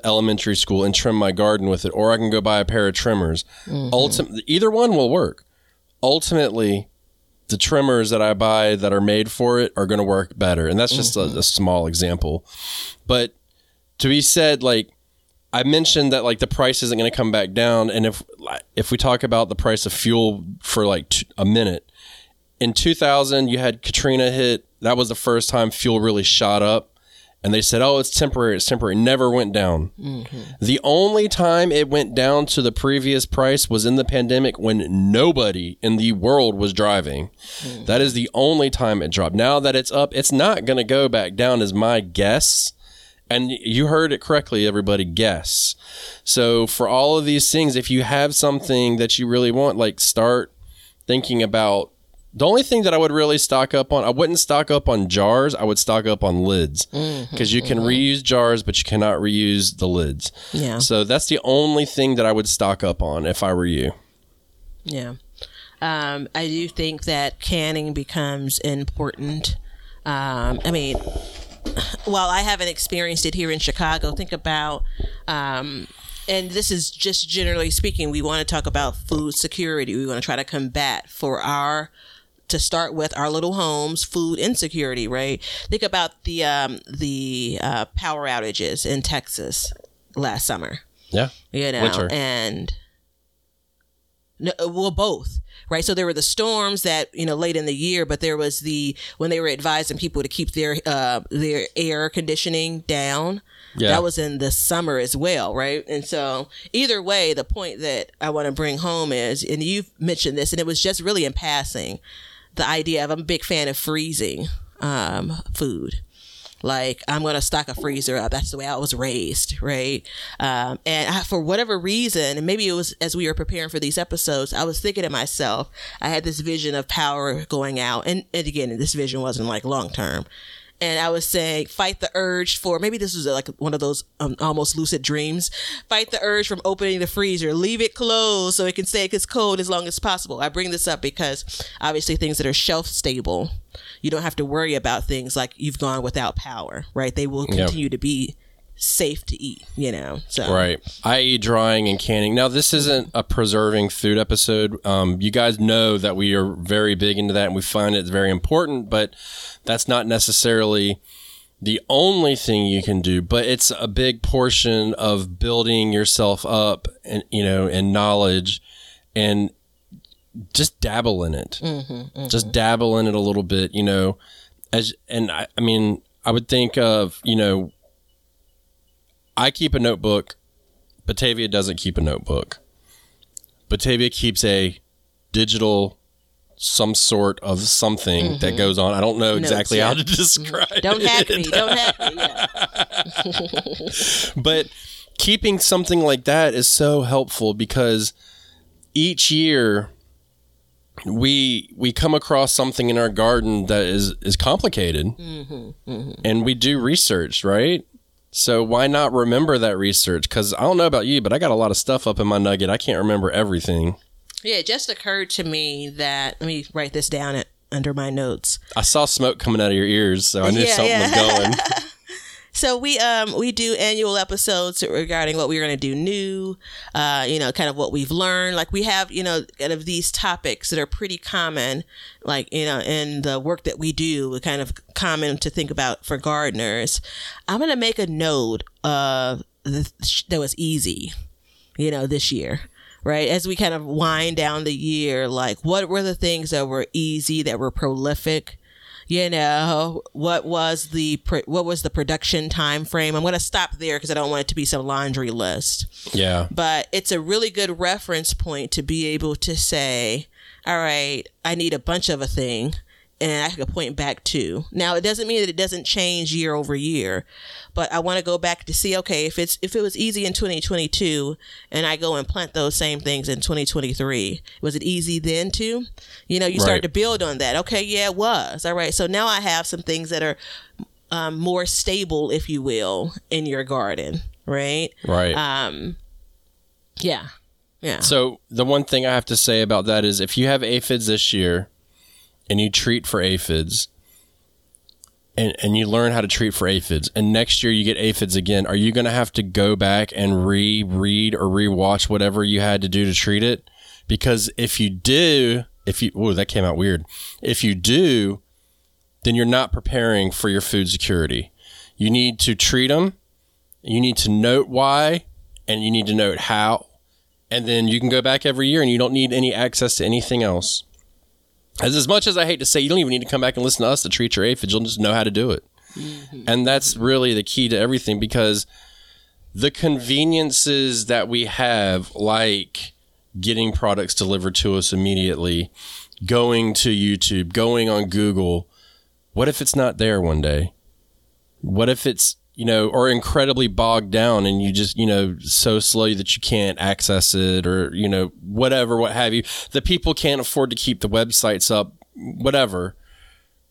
elementary school, and trim my garden with it, or I can go buy a pair of trimmers. Mm-hmm. Ultimately, either one will work. Ultimately, the trimmers that I buy that are made for it are going to work better. And that's just mm-hmm. a, a, small example. But to be said, like I mentioned that like the price isn't going to come back down. And if, if we talk about the price of fuel for like t- a minute in 2000, you had Katrina hit. That was the first time fuel really shot up. And they said, "Oh, it's temporary. It's temporary." It never went down. Mm-hmm. The only time it went down to the previous price was in the pandemic when nobody in the world was driving. Mm. That is the only time it dropped. Now that it's up, it's not going to go back down, is my guess. And you heard it correctly, everybody. Guess. So for all of these things, if you have something that you really want, like start thinking about the only thing that I would really stock up on, I wouldn't stock up on jars. I would stock up on lids because you can reuse jars, but you cannot reuse the lids. Yeah. So that's the only thing that I would stock up on if I were you. Yeah. Um, I do think that canning becomes important. Um, I mean, while I haven't experienced it here in Chicago, think about, um, and this is just generally speaking, we want to talk about food security. We want to try to combat for our to start with our little homes food insecurity right think about the um the uh, power outages in texas last summer Yeah. you know Winter. and no, well both right so there were the storms that you know late in the year but there was the when they were advising people to keep their uh their air conditioning down Yeah. that was in the summer as well right and so either way the point that i want to bring home is and you've mentioned this and it was just really in passing the idea of i'm a big fan of freezing um food like I'm gonna stock a freezer up. That's the way I was raised, right? Um, and I, for whatever reason, and maybe it was as we were preparing for these episodes, I was thinking to myself, I had this vision of power going out, and, and again, this vision wasn't like long term. And I was saying, fight the urge for maybe this was like one of those um, almost lucid dreams. Fight the urge from opening the freezer, leave it closed so it can stay as cold as long as possible. I bring this up because obviously things that are shelf stable, you don't have to worry about things like you've gone without power, right? They will Yep. continue to be safe to eat, you know. So Right. I.e., drying and canning. Now, this isn't a preserving food episode. Um, you guys know that we are very big into that and we find it very important, but that's not necessarily the only thing you can do, but it's a big portion of building yourself up and, you know, and knowledge and just dabble in it. Just dabble in it a little bit, you know, as, and I, I mean, I would think of, you know, I keep a notebook. Batavia doesn't keep a notebook. Batavia keeps a digital, some sort of something that mm-hmm. goes on. I don't know exactly how yeah. to describe Don't it. hack me. Don't hack me. Yeah. But keeping something like that is so helpful because each year we we come across something in our garden that is is complicated mm-hmm, mm-hmm. and we do research right so why not remember that research because i don't know about you but i got a lot of stuff up in my nugget i can't remember everything Yeah, it just occurred to me that let me write this down at, under my notes. i saw smoke coming out of your ears so i knew Yeah, something yeah. was going So we um we do annual episodes regarding what we're going to do new, uh you know, kind of what we've learned. Like we have, you know, kind of these topics that are pretty common like, you know, in the work that we do, kind of common to think about for gardeners. I'm going to make a note of that was easy, you know, this year. Right as we kind of wind down the year, like what were the things that were easy, that were prolific, you know what was the what was the production time frame i'm going to stop there because i don't want it to be some laundry list. Yeah. But it's a really good reference point to be able to say all right i need a bunch of a thing and i can point back to. Now it doesn't mean that it doesn't change year over year but i want to go back to see okay if it's if it was easy in 2022 and i go and plant those same things in 2023 was it easy then too? You know you start to build on that. Okay yeah it was. All right so now i have some things that are um, more stable if you will in your garden right? Right. Yeah. Yeah. So the one thing I have to say about that is if you have aphids this year and you treat for aphids and, and you learn how to treat for aphids and next year you get aphids again, are you going to have to go back and reread or rewatch whatever you had to do to treat it? Because if you do, if you, oh, that came out weird. If you do, then you're not preparing for your food security. You need to treat them. You need to note why and you need to note how and then you can go back every year and you don't need any access to anything else. As as much as I hate to say, you don't even need to come back and listen to us to treat your aphids. You'll just know how to do it. Mm-hmm. And that's really the key to everything because the conveniences that we have, like getting products delivered to us immediately, going to YouTube, going on Google, what if it's not there one day? What if it's, you know, or incredibly bogged down and you just, you know, so slow that you can't access it or, you know, whatever, what have you. The people can't afford to keep the websites up, whatever.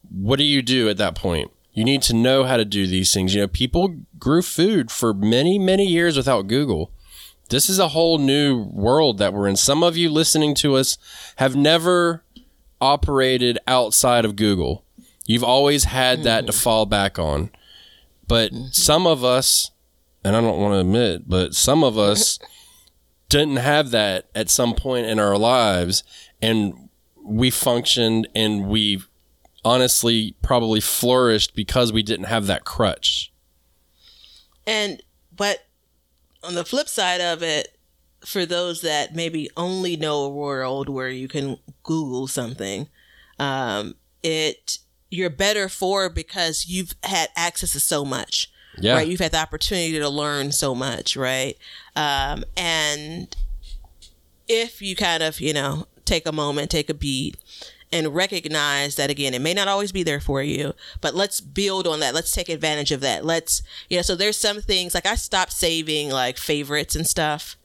What do you do at that point? You need to know how to do these things. You know, people grew food for many, many years without Google. This is a whole new world that we're in. Some of you listening to us have never operated outside of Google. You've always had that to mm-hmm. fall back on. But some of us, and I don't want to admit, but some of us didn't have that at some point in our lives and we functioned and we honestly probably flourished because we didn't have that crutch. And but on the flip side of it, for those that maybe only know a world where you can Google something, um, it you're better for because you've had access to so much. Yeah. Right. You've had the opportunity to learn so much, right? Um, and if you kind of, you know, take a moment, take a beat, and recognize that again, it may not always be there for you, but let's build on that. Let's take advantage of that. Let's, you know, so there's some things like I stopped saving like favorites and stuff,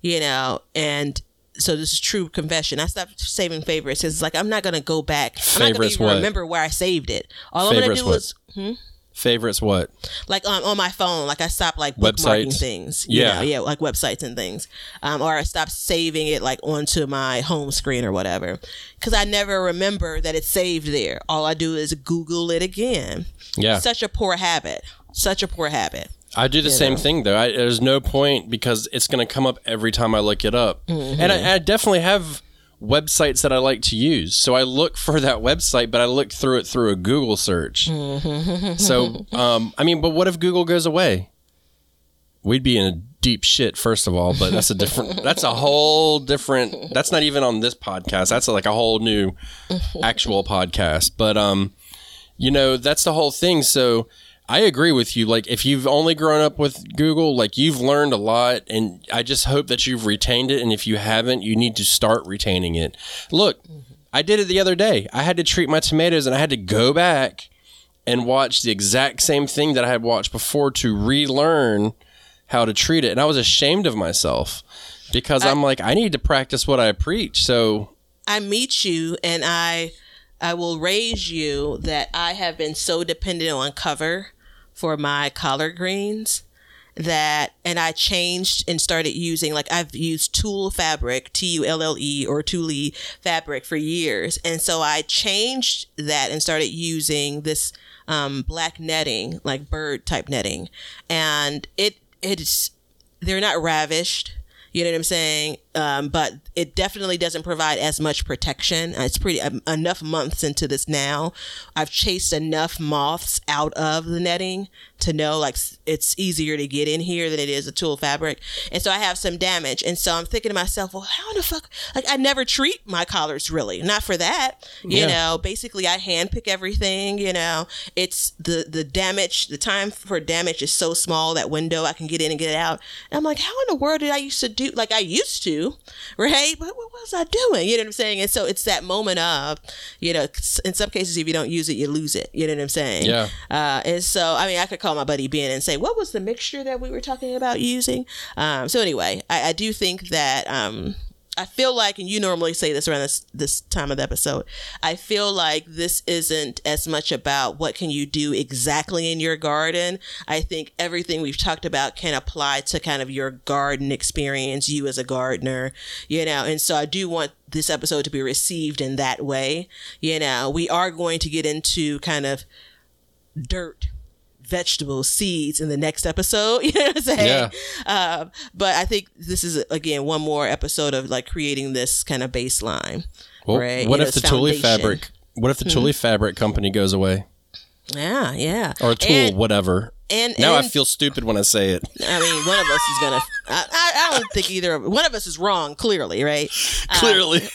you know, and so this is true confession. I stopped saving favorites because it's like I'm not gonna go back. I'm not gonna Favorites even what? remember where I saved it. All I'm gonna Favorites do what? is Favorites what? like um, on my phone, like I stopped like bookmarking Websites? things. you Yeah. know, yeah, like websites and things. Um, or I stopped saving it like onto my home screen or whatever, because I never remember that it's saved there. All I do is Google it again. Yeah. Such a poor habit. Such a poor habit. I do the same know? thing though. I, there's no point because it's going to come up every time I look it up, and I, I definitely have websites that I like to use. So I look for that website, but I look through it through a Google search. so, um, I mean, but what if Google goes away? We'd be in a deep shit, first of all. But that's a different. that's a whole different. That's not even on this podcast. That's like a whole new actual podcast. But um, you know, that's the whole thing. So I agree with you. Like, if you've only grown up with Google, like you've learned a lot, and I just hope that you've retained it. And if you haven't, you need to start retaining it. Look, I did it the other day. I had to treat my tomatoes, and I had to go back and watch the exact same thing that I had watched before to relearn how to treat it. And I was ashamed of myself because I'm like, I need to practice what I preach. So I meet you and I I will raise you that I have been so dependent on cover for my collard greens that and I changed and started using like I've used Tulle fabric T U L L E or Thule fabric for years. And so I changed that and started using this um, black netting like bird type netting. And it it's they're not ravished. You know what I'm saying? Um, but it definitely doesn't provide as much protection. Uh, It's pretty um, enough months into this now. I've chased enough moths out of the netting to know like it's easier to get in here than it is a tulle fabric. And so I have some damage. And so I'm thinking to myself, well, how in the fuck? Like I never treat my collars really, not for that. You Yeah. know, basically I hand pick everything. You know, it's the the damage. The time for damage is so small that window I can get in and get out. And I'm like, how in the world did I used to do? Like I used to, right? But what was I doing? You know what I'm saying? And so it's that moment of, you know, in some cases if you don't use it, you lose it. You know what I'm saying? Yeah. Uh, and so I mean, I could call my buddy Ben and say, what was the mixture that we were talking about using? Um, so anyway, I, I do think that. Um, I feel like, and you normally say this around this this time of the episode. I feel like this isn't as much about what can you do exactly in your garden. I think everything we've talked about can apply to kind of your garden experience, you as a gardener, you know. And so I do want this episode to be received in that way. You know, we are going to get into kind of dirt vegetables seeds in the next episode you know what i'm saying um, but i think this is again one more episode of like creating this kind of baseline Well, right? what You know, if the Thule foundation. Hmm. fabric? What if the Thule fabric company goes away, yeah yeah or Tool, and, whatever? and Now I feel stupid when I say it. I mean one of us is gonna I, I, I don't think either of one of us is wrong. Clearly, right? Clearly.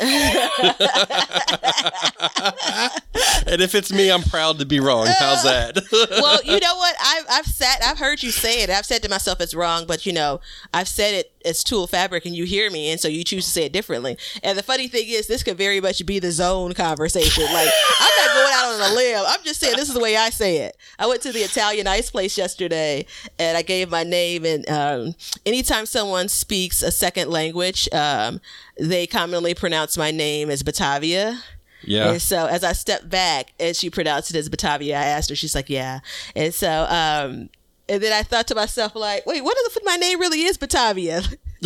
and if it's me, I'm proud to be wrong. How's that? well, you know what? I've I've sat, I've heard you say it. I've said to myself it's wrong, but you know, I've said it as tool fabric, and you hear me, and so you choose to say it differently. And the funny thing is, this could very much be the zone conversation. Like I'm not going out on a limb. I'm just saying this is the way I say it. I went to the Italian ice place yesterday, and I gave my name. And um, anytime someone speaks a second language, um, they commonly pronounce my name as Batavia. yeah. And so as I stepped back and she pronounced it as Batavia, I asked her, she's like, yeah. And so, um, and then I thought to myself, like, wait, what if my name really is Batavia?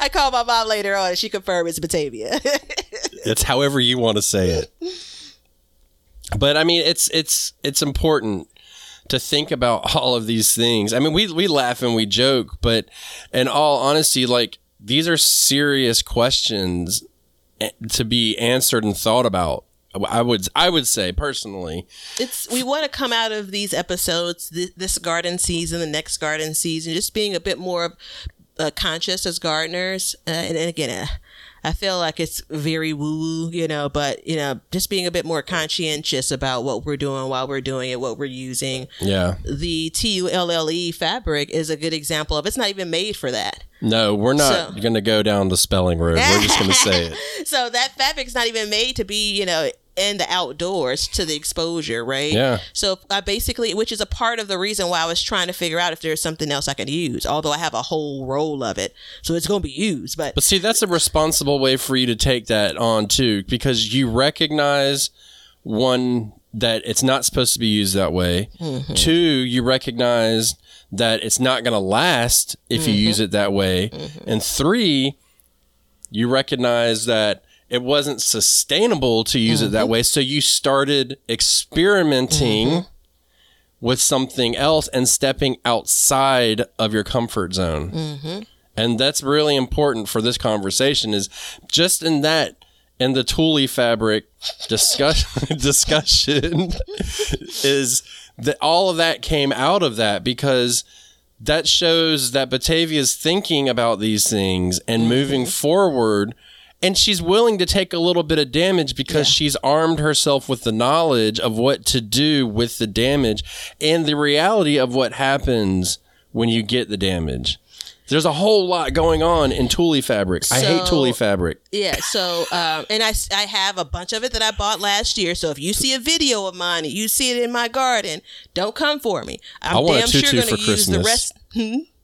I called my mom later on and she confirmed it's Batavia. It's however you want to say it. But I mean, it's it's it's important to think about all of these things. I mean, we we laugh and we joke, but in all honesty, like these are serious questions eh, to be answered and thought about. I would I would say personally. it's we want to come out of these episodes this, garden season the next garden season just being a bit more uh, conscious as gardeners uh, and, and again uh, i feel like it's very woo woo you know but you know just being a bit more conscientious about what we're doing while we're doing it what we're using Yeah. the tulle E fabric is a good example of it's not even made for that No, we're not So- going to go down the spelling road. We're just going to say it. so that fabric's not even made to be you know in the outdoors to the exposure right Yeah. so i basically which is a part of the reason why i was trying to figure out if there's something else i could use although i have a whole roll of it so it's going to be used but But see, that's a responsible way for you to take that on too, because you recognize one that it's not supposed to be used that way. Mm-hmm. Two, you recognize that it's not going to last if you mm-hmm. use it that way. Mm-hmm. And three, you recognize that it wasn't sustainable to use it that mm-hmm. way. So you started experimenting mm-hmm. with something else and stepping outside of your comfort zone. Mm-hmm. And that's really important for this conversation is just in that in the Thule fabric discussion discussion is that all of that came out of that because that shows that Batavia's thinking about these things and moving forward and she's willing to take a little bit of damage because she's armed herself with the knowledge of what to do with the damage and the reality of what happens when you get the damage. There's a whole lot going on in Thule fabric. I hate So- Thule fabric. yeah so um and I have a bunch of it that i bought last year so if you see a video of mine and you see it in my garden don't come for me i'm I damn sure going to use the Christmas. rest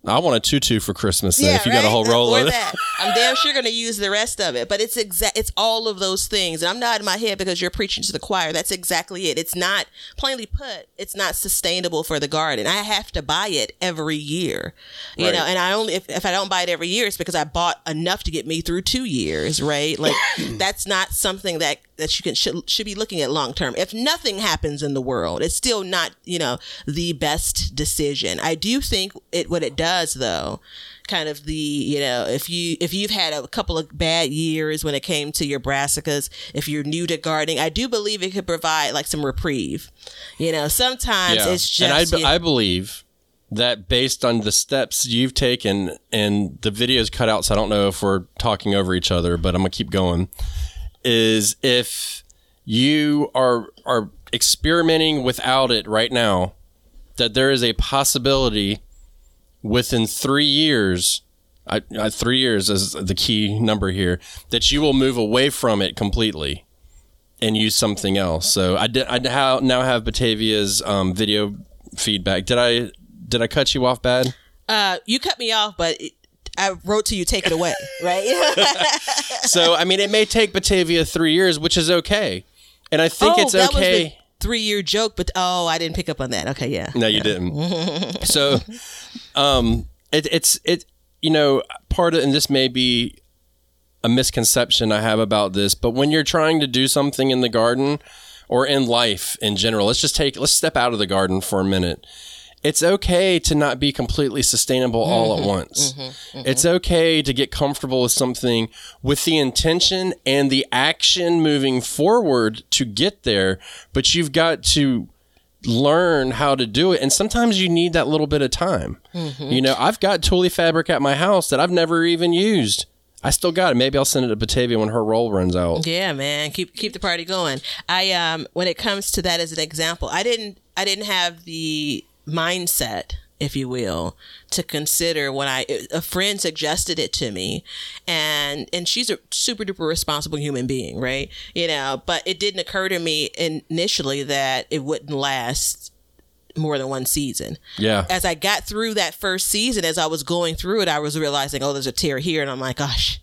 I want a tutu for Christmas then, if you got a whole roll or of it. that. I'm damn sure going to use the rest of it. But it's exact. It's all of those things. And I'm nodding my head because you're preaching to the choir. That's exactly it. It's not plainly put. It's not sustainable for the garden. I have to buy it every year, you Right. know. And I only if, if I don't buy it every year, it's because I bought enough to get me through two years, right? Like that's not something that that you can should, should be looking at long term. If nothing happens in the world, it's still not you know the best decision. I do think it what it does though kind of the you know if you if you've had a couple of bad years when it came to your brassicas if you're new to gardening i do believe it could provide like some reprieve you know sometimes it's just and I, be- you- I believe that based on the steps you've taken and the videos cut out, so I don't know if we're talking over each other, but I'm gonna keep going. Is if you are are experimenting without it right now, that there is a possibility within three years. I, I, three years is the key number here that you will move away from it completely and use something else. So I did. I now have Batavia's um, video feedback. Did I did I cut you off bad? uh you cut me off but i wrote to you take it away right so I mean, it may take Batavia three years, which is okay, and I think it's Oh, the okay. three year joke but oh i didn't pick up on that okay yeah No, you didn't. so, um, it, it's it. You know, part of and this may be a misconception I have about this, but when you're trying to do something in the garden or in life in general, let's just take let's step out of the garden for a minute. It's okay to not be completely sustainable all at mm-hmm. once. Mm-hmm. Mm-hmm. It's okay to get comfortable with something with the intention and the action moving forward to get there, but you've got to learn how to do it. And sometimes you need that little bit of time. You know, I've got Thule fabric at my house that I've never even used. I still got it. Maybe I'll send it to Batavia when her roll runs out. Yeah, man, keep keep the party going. I um when it comes to that as an example, I didn't I didn't have the mindset, if you will, to consider when I a friend suggested it to me, and and she's a super duper responsible human being, right? You know, but it didn't occur to me initially that it wouldn't last more than one season. Yeah. As I got through that first season, as I was going through it, I was realizing, oh, there's a tear here, and I'm like, gosh,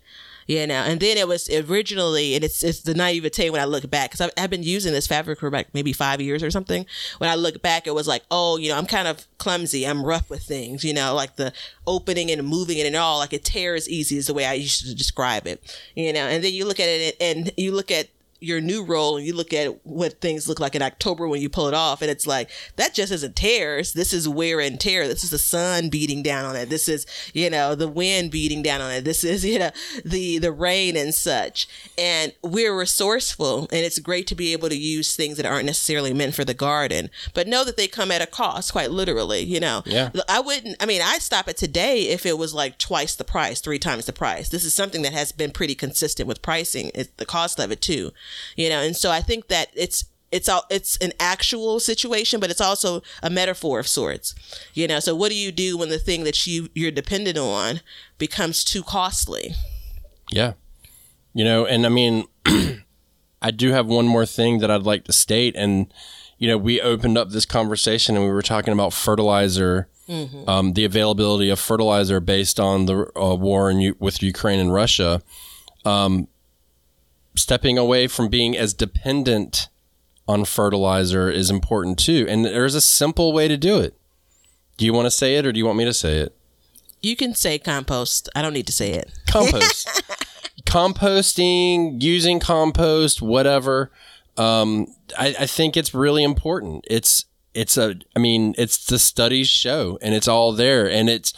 you know. And then it was originally, and it's it's the naivete when I look back, because I've, I've been using this fabric for like maybe five years or something. When I look back, it was like, oh, you know, I'm kind of clumsy, I'm rough with things, you know, like the opening and moving it and all, like it tears easy is the way I used to describe it, you know. And then you look at it, and you look at your new role and you look at what things look like in October when you pull it off, and it's like that just isn't tears. This is wear and tear. This is the sun beating down on it. This is you know the wind beating down on it. This is you know the the rain and such. And we're resourceful, and it's great to be able to use things that aren't necessarily meant for the garden, but know that they come at a cost, quite literally. You know, Yeah. I wouldn't. I mean, I'd stop it today if it was like twice the price, three times the price. This is something that has been pretty consistent with pricing. It's the cost of it too, you know. And so I think that it's it's all it's an actual situation, but it's also a metaphor of sorts, you know. So what do you do when the thing that you you're dependent on becomes too costly? Yeah. You know, and I mean, I do have one more thing that I'd like to state. And, you know, we opened up this conversation and we were talking about fertilizer, um, the availability of fertilizer based on the uh, war in, with Ukraine and Russia. Um, stepping away from being as dependent on fertilizer is important too. And there's a simple way to do it. Do you want to say it or do you want me to say it? You can say compost. I don't need to say it. compost composting using compost whatever um I, I think it's really important it's it's a i mean it's the studies show and it's all there and it's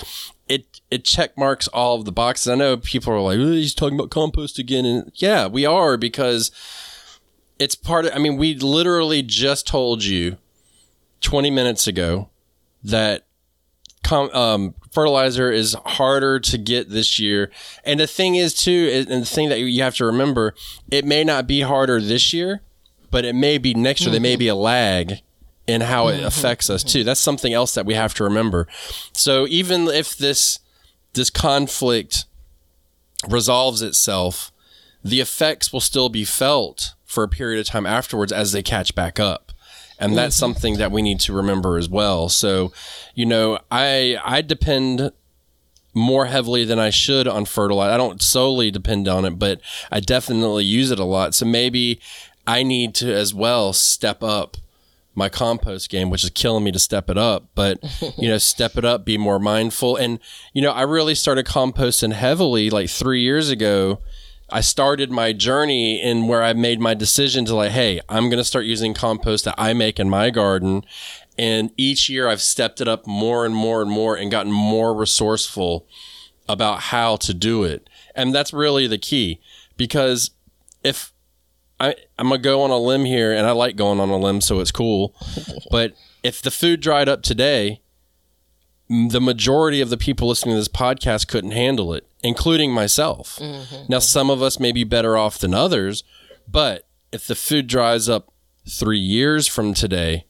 it it check marks all of the boxes i know people are like oh, he's talking about compost again and yeah we are because it's part of i mean we literally just told you 20 minutes ago that com- um, fertilizer is harder to get this year. And the thing is, too, and the thing that you have to remember, it may not be harder this year, but it may be next year. There may be a lag in how it mm-hmm. affects us mm-hmm. too. That's something else that we have to remember. So even if this this conflict resolves itself, the effects will still be felt for a period of time afterwards as they catch back up. And that's mm-hmm. something that we need to remember as well. So, you know, I I depend more heavily than I should on fertilizer. I don't solely depend on it, but I definitely use it a lot. So maybe I need to as well step up my compost game, which is killing me to step it up, but you know, step it up, be more mindful. And, you know, I really started composting heavily like three years ago. I started my journey in where I made my decision to like, hey, I'm going to start using compost that I make in my garden. And each year I've stepped it up more and more and more and gotten more resourceful about how to do it. And that's really the key because if I, I'm gonna go on a limb here, and I like going on a limb, so it's cool. but if the food dried up today, the majority of the people listening to this podcast couldn't handle it, including myself. Now, some of us may be better off than others, but if the food dries up three years from today,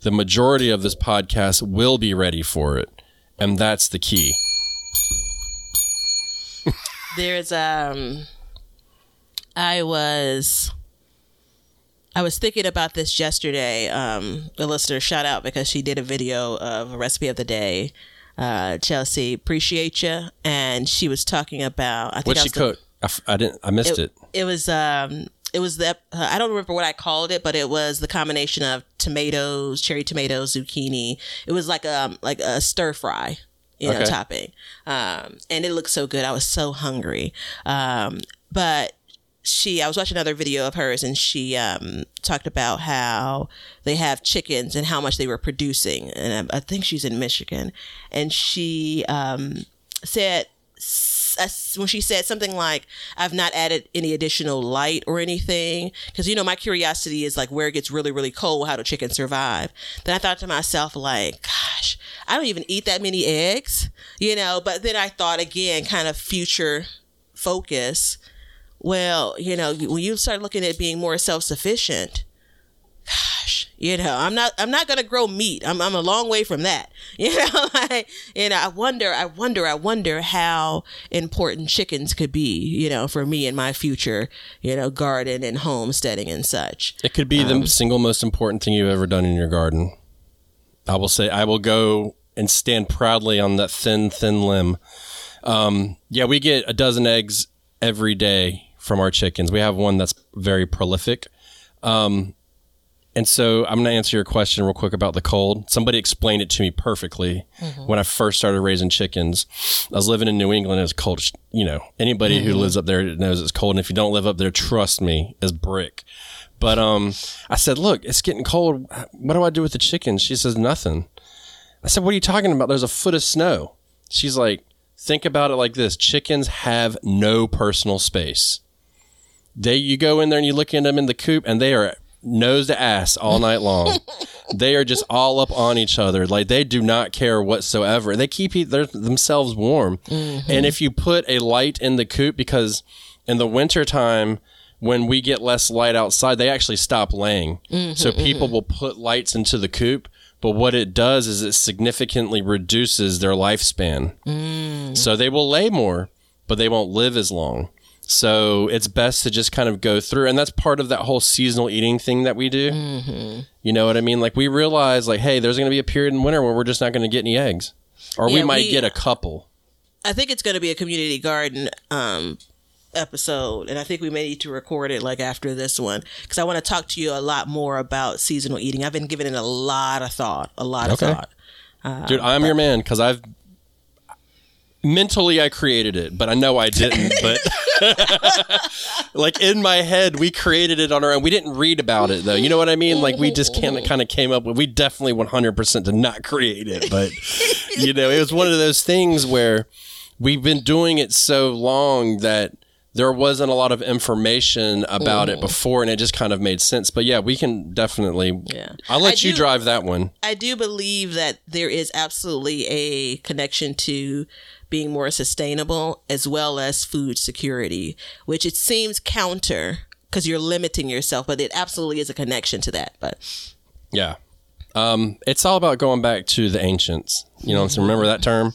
the majority of this podcast will be ready for it, and that's the key. there's um i was i was thinking about this yesterday um the listener shout out because she did a video of a recipe of the day uh chelsea appreciate you and she was talking about i think What I she cooked. I, f- I didn't. I missed it. it was um it was the uh, I don't remember what I called it, but it was the combination of tomatoes, cherry tomatoes, zucchini. It was like um like a stir fry, you know, Okay. topping. Um, and it looked so good. I was so hungry. Um, but she I was watching another video of hers and she um talked about how they have chickens and how much they were producing and I, I think she's in Michigan and she um said when she said something like, "I've not added any additional light or anything," because you know my curiosity is like where it gets really really cold, how do chickens survive? Then I thought to myself like, "Gosh, I don't even eat that many eggs," you know. But then I thought again, kind of future focus. Well, you know, when you start looking at being more self sufficient, gosh, you know, I'm not I'm not gonna grow meat. I'm I'm a long way from that. You know, like, you know, I wonder, I wonder, I wonder how important chickens could be, you know, for me in my future, you know, garden and homesteading and such. It could be Um, the single most important thing you've ever done in your garden. I will say, I will go and stand proudly on that thin, thin limb. Um, yeah, we get a dozen eggs every day from our chickens. We have one that's very prolific. Um, and so I'm going to answer your question real quick about the cold. Somebody explained it to me perfectly when I first started raising chickens. I was living in New England. It was cold. You know, anybody who lives up there knows it's cold. And if you don't live up there, trust me, it's brick. But um, I said, look, it's getting cold. What do I do with the chickens? She says, nothing. I said, what are you talking about? There's a foot of snow. She's like, think about it like this chickens have no personal space. They, you go in there and you look at them in the coop and they are nose to ass all night long. they are just all up on each other. Like they do not care whatsoever. They keep e- their, themselves warm. Mm-hmm. And if you put a light in the coop, because in the wintertime, when we get less light outside, they actually stop laying. Mm-hmm, so people mm-hmm. will put lights into the coop. But what it does is it significantly reduces their lifespan. Mm. So they will lay more, but they won't live as long. So it's best to just kind of go through, and that's part of that whole seasonal eating thing that we do. Mm-hmm. You know what I mean? Like we realize, like, hey, there's going to be a period in winter where we're just not going to get any eggs, or we might we- get a couple. I think it's going to be a community garden um, episode, and I think we may need to record it like after this one because I want to talk to you a lot more about seasonal eating. I've been giving it a lot of thought, a lot of Okay. thought. Dude, I'm your man because I've mentally I created it, but I know I didn't. but like in my head, we created it on our own. We didn't read about it though. You know what I mean? Like we just kind of kind of came up with. We definitely 100 percent did not create it, but you know, it was one of those things where we've been doing it so long that. There wasn't a lot of information about it mm-hmm. before, and it just kind of made sense. But yeah, we can definitely. Yeah. I'll let you drive that one. I do believe that there is absolutely a connection to being more sustainable as well as food security, which it seems counter because you're limiting yourself, but it absolutely is a connection to that. But Yeah. Um, it's all about going back to the ancients. You know, so remember that term.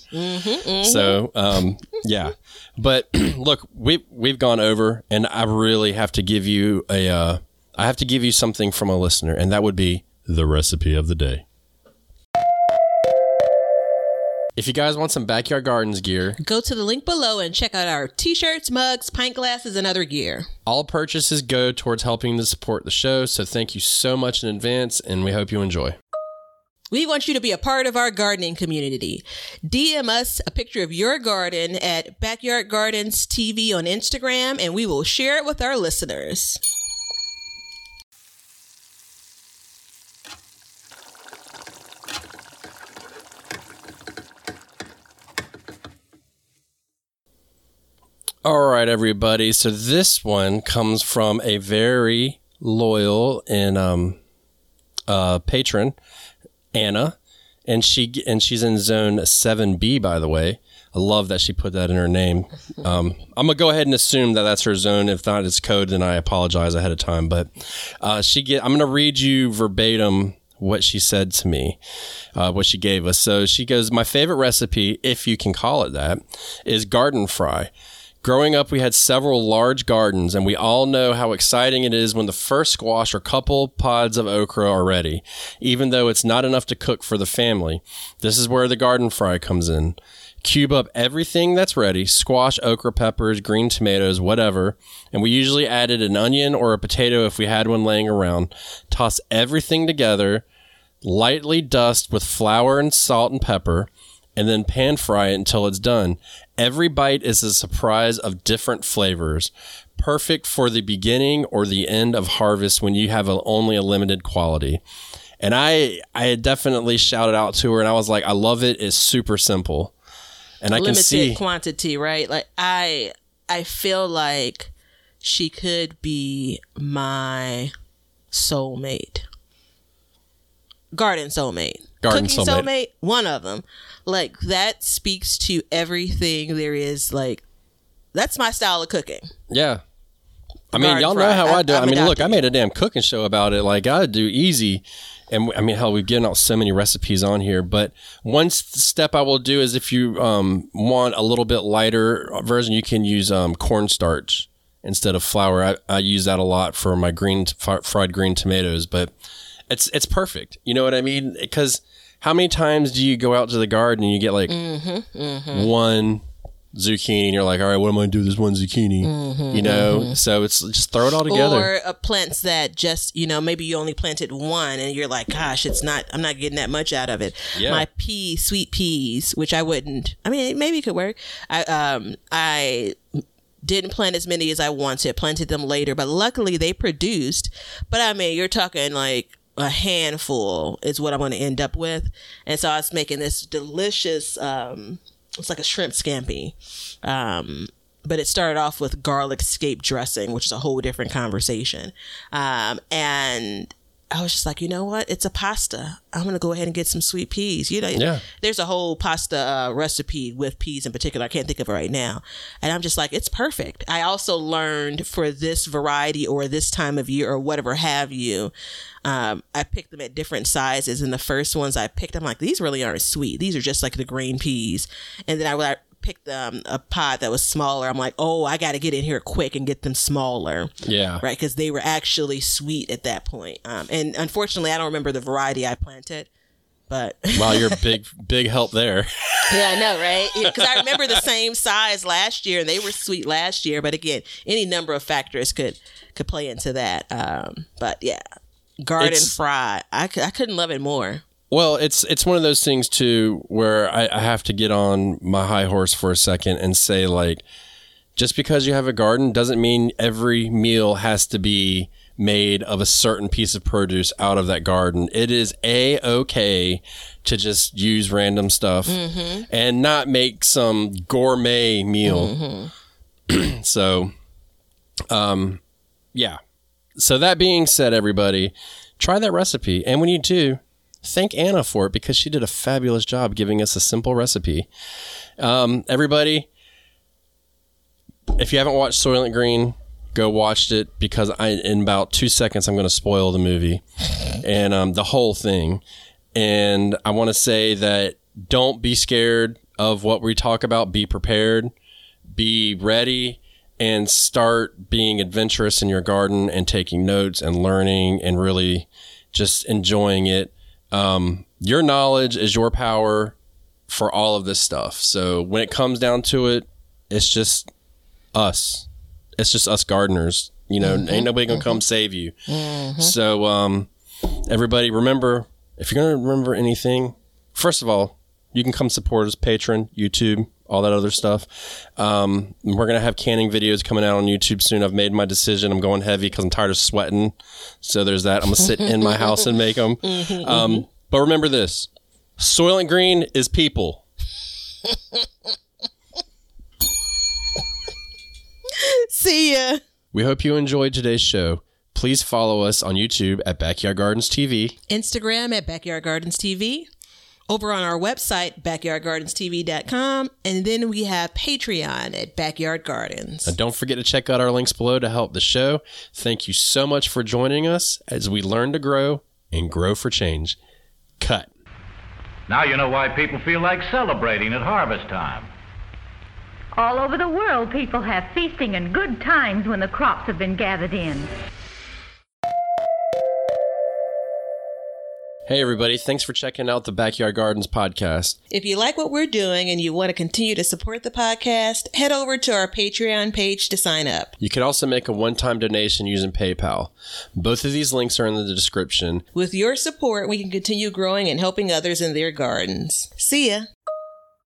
So, um, yeah. But look, we we've gone over, and I really have to give you a. Uh, I have to give you something from a listener, and that would be the recipe of the day. If you guys want some backyard gardens gear, go to the link below and check out our t shirts, mugs, pint glasses, and other gear. all purchases go towards helping to support the show. So thank you so much in advance, and we hope you enjoy. We want you to be a part of our gardening community. DM us a picture of your garden at Backyard Gardens TV on Instagram, and we will share it with our listeners. All right, everybody. So this one comes from a very loyal and um, uh, patron, Anna, and she and she's in zone seven B. By the way, I love that she put that in her name. Um, I'm gonna go ahead and assume that that's her zone. If not, it's code. Then I apologize ahead of time. But uh, she get. I'm gonna read you verbatim what she said to me, uh, what she gave us. So she goes, My favorite recipe, if you can call it that, is garden fry. Growing up, we had several large gardens, and we all know how exciting it is when the first squash or couple pods of okra are ready, even though it's not enough to cook for the family. This is where the garden fry comes in. Cube up everything that's ready squash, okra, peppers, green tomatoes, whatever. And we usually added an onion or a potato if we had one laying around. Toss everything together, lightly dust with flour and salt and pepper, and then pan fry it until it's done. Every bite is a surprise of different flavors, perfect for the beginning or the end of harvest when you have a, only a limited quality. And I, I definitely shouted out to her, and I was like, "I love it. It's super simple." And I can limited see quantity, right? Like I I feel like she could be my soulmate. Garden soulmate. Garden Cooking soulmate. soulmate, one of them. Like that speaks to everything there is like that's my style of cooking. Yeah. I mean, Garden y'all know fry. how I, I- do. it. I I'm mean, look, I made a damn cooking show about it. Like I do easy, and I mean, hell, we've given out so many recipes on here. But one step I will do is if you um, want a little bit lighter version, you can use um, cornstarch instead of flour. I, I use that a lot for my green fr- fried green tomatoes, but it's it's perfect. You know what I mean? Because how many times do you go out to the garden and you get like Mm-hmm, one zucchini and you're like, all right, what am I gonna do with this one zucchini? you know, so it's just throw it all together. Mm-hmm, Or uh, plants that just, you know, maybe you only planted one and you're like, gosh, it's not, I'm not getting that much out of it. Yeah. My pea, sweet peas, which I wouldn't, I mean, maybe it could work. I, um, I didn't plant as many as I wanted, planted them later, but luckily they produced. But I mean, you're talking like, a handful is what I'm going to end up with, and so I was making this delicious. Um, it's like a shrimp scampi, um, but it started off with garlic scape dressing, which is a whole different conversation. Um, and I was just like, you know what? It's a pasta. I'm gonna go ahead and get some sweet peas. You know, Yeah. there's a whole pasta uh, recipe with peas in particular. I can't think of it right now, and I'm just like, it's perfect. I also learned for this variety or this time of year or whatever have you. Um, I picked them at different sizes, and the first ones I picked, I'm like, these really aren't sweet. These are just like the green peas, and then I picked um, a pot that was smaller. I'm like, oh, I got to get in here quick and get them smaller yeah. right? Because they were actually sweet at that point. Um, and unfortunately, I don't remember the variety I planted, but Wow, you're a big, big help there. yeah, I know, right? Because I remember the same size last year, and they were sweet last year. But again, any number of factors could could play into that. Um, but yeah, garden It's- fry, I, I couldn't love it more. Well, it's it's one of those things too where I, I have to get on my high horse for a second and say like, just because you have a garden doesn't mean every meal has to be made of a certain piece of produce out of that garden. It is a okay to just use random stuff and not make some gourmet meal. so, um, yeah. So that being said, everybody, try that recipe, and when you do, thank Anna for it because she did a fabulous job giving us a simple recipe. Um, everybody, if you haven't watched Soylent Green, go watch it because I in about two seconds I'm going to spoil the movie and um, the whole thing. And I want to say that don't be scared of what we talk about. Be prepared. Be ready and start being adventurous in your garden and taking notes and learning and really just enjoying it. Um, your knowledge is your power for all of this stuff. So when it comes down to it, it's just us. It's just us gardeners. You know, ain't nobody gonna come save you. So, um, everybody, remember if you're gonna remember anything, first of all, you can come support us, Patreon, YouTube, all that other stuff. Um, we're gonna have canning videos coming out on YouTube soon. I've made my decision. I'm going heavy because I'm tired of sweating. So there's that. I'm gonna sit in my house and make them. Um, but remember this: Soylent Green is people. See ya. We hope you enjoyed today's show. Please follow us on YouTube at Backyard Gardens TV. Instagram at Backyard Gardens TV. Over on our website, backyardgardenstv.com. And then we have Patreon at Backyard Gardens. And don't forget to check out our links below to help the show. Thank you so much for joining us as we learn to grow and grow for change. Cut. Now you know why people feel like celebrating at harvest time. All over the world, people have feasting and good times when the crops have been gathered in. Hey, everybody. Thanks for checking out the Backyard Gardens podcast. If you like what we're doing and you want to continue to support the podcast, head over to our Patreon page to sign up. You can also make a one time donation using PayPal. Both of these links are in the description. With your support, we can continue growing and helping others in their gardens. See ya.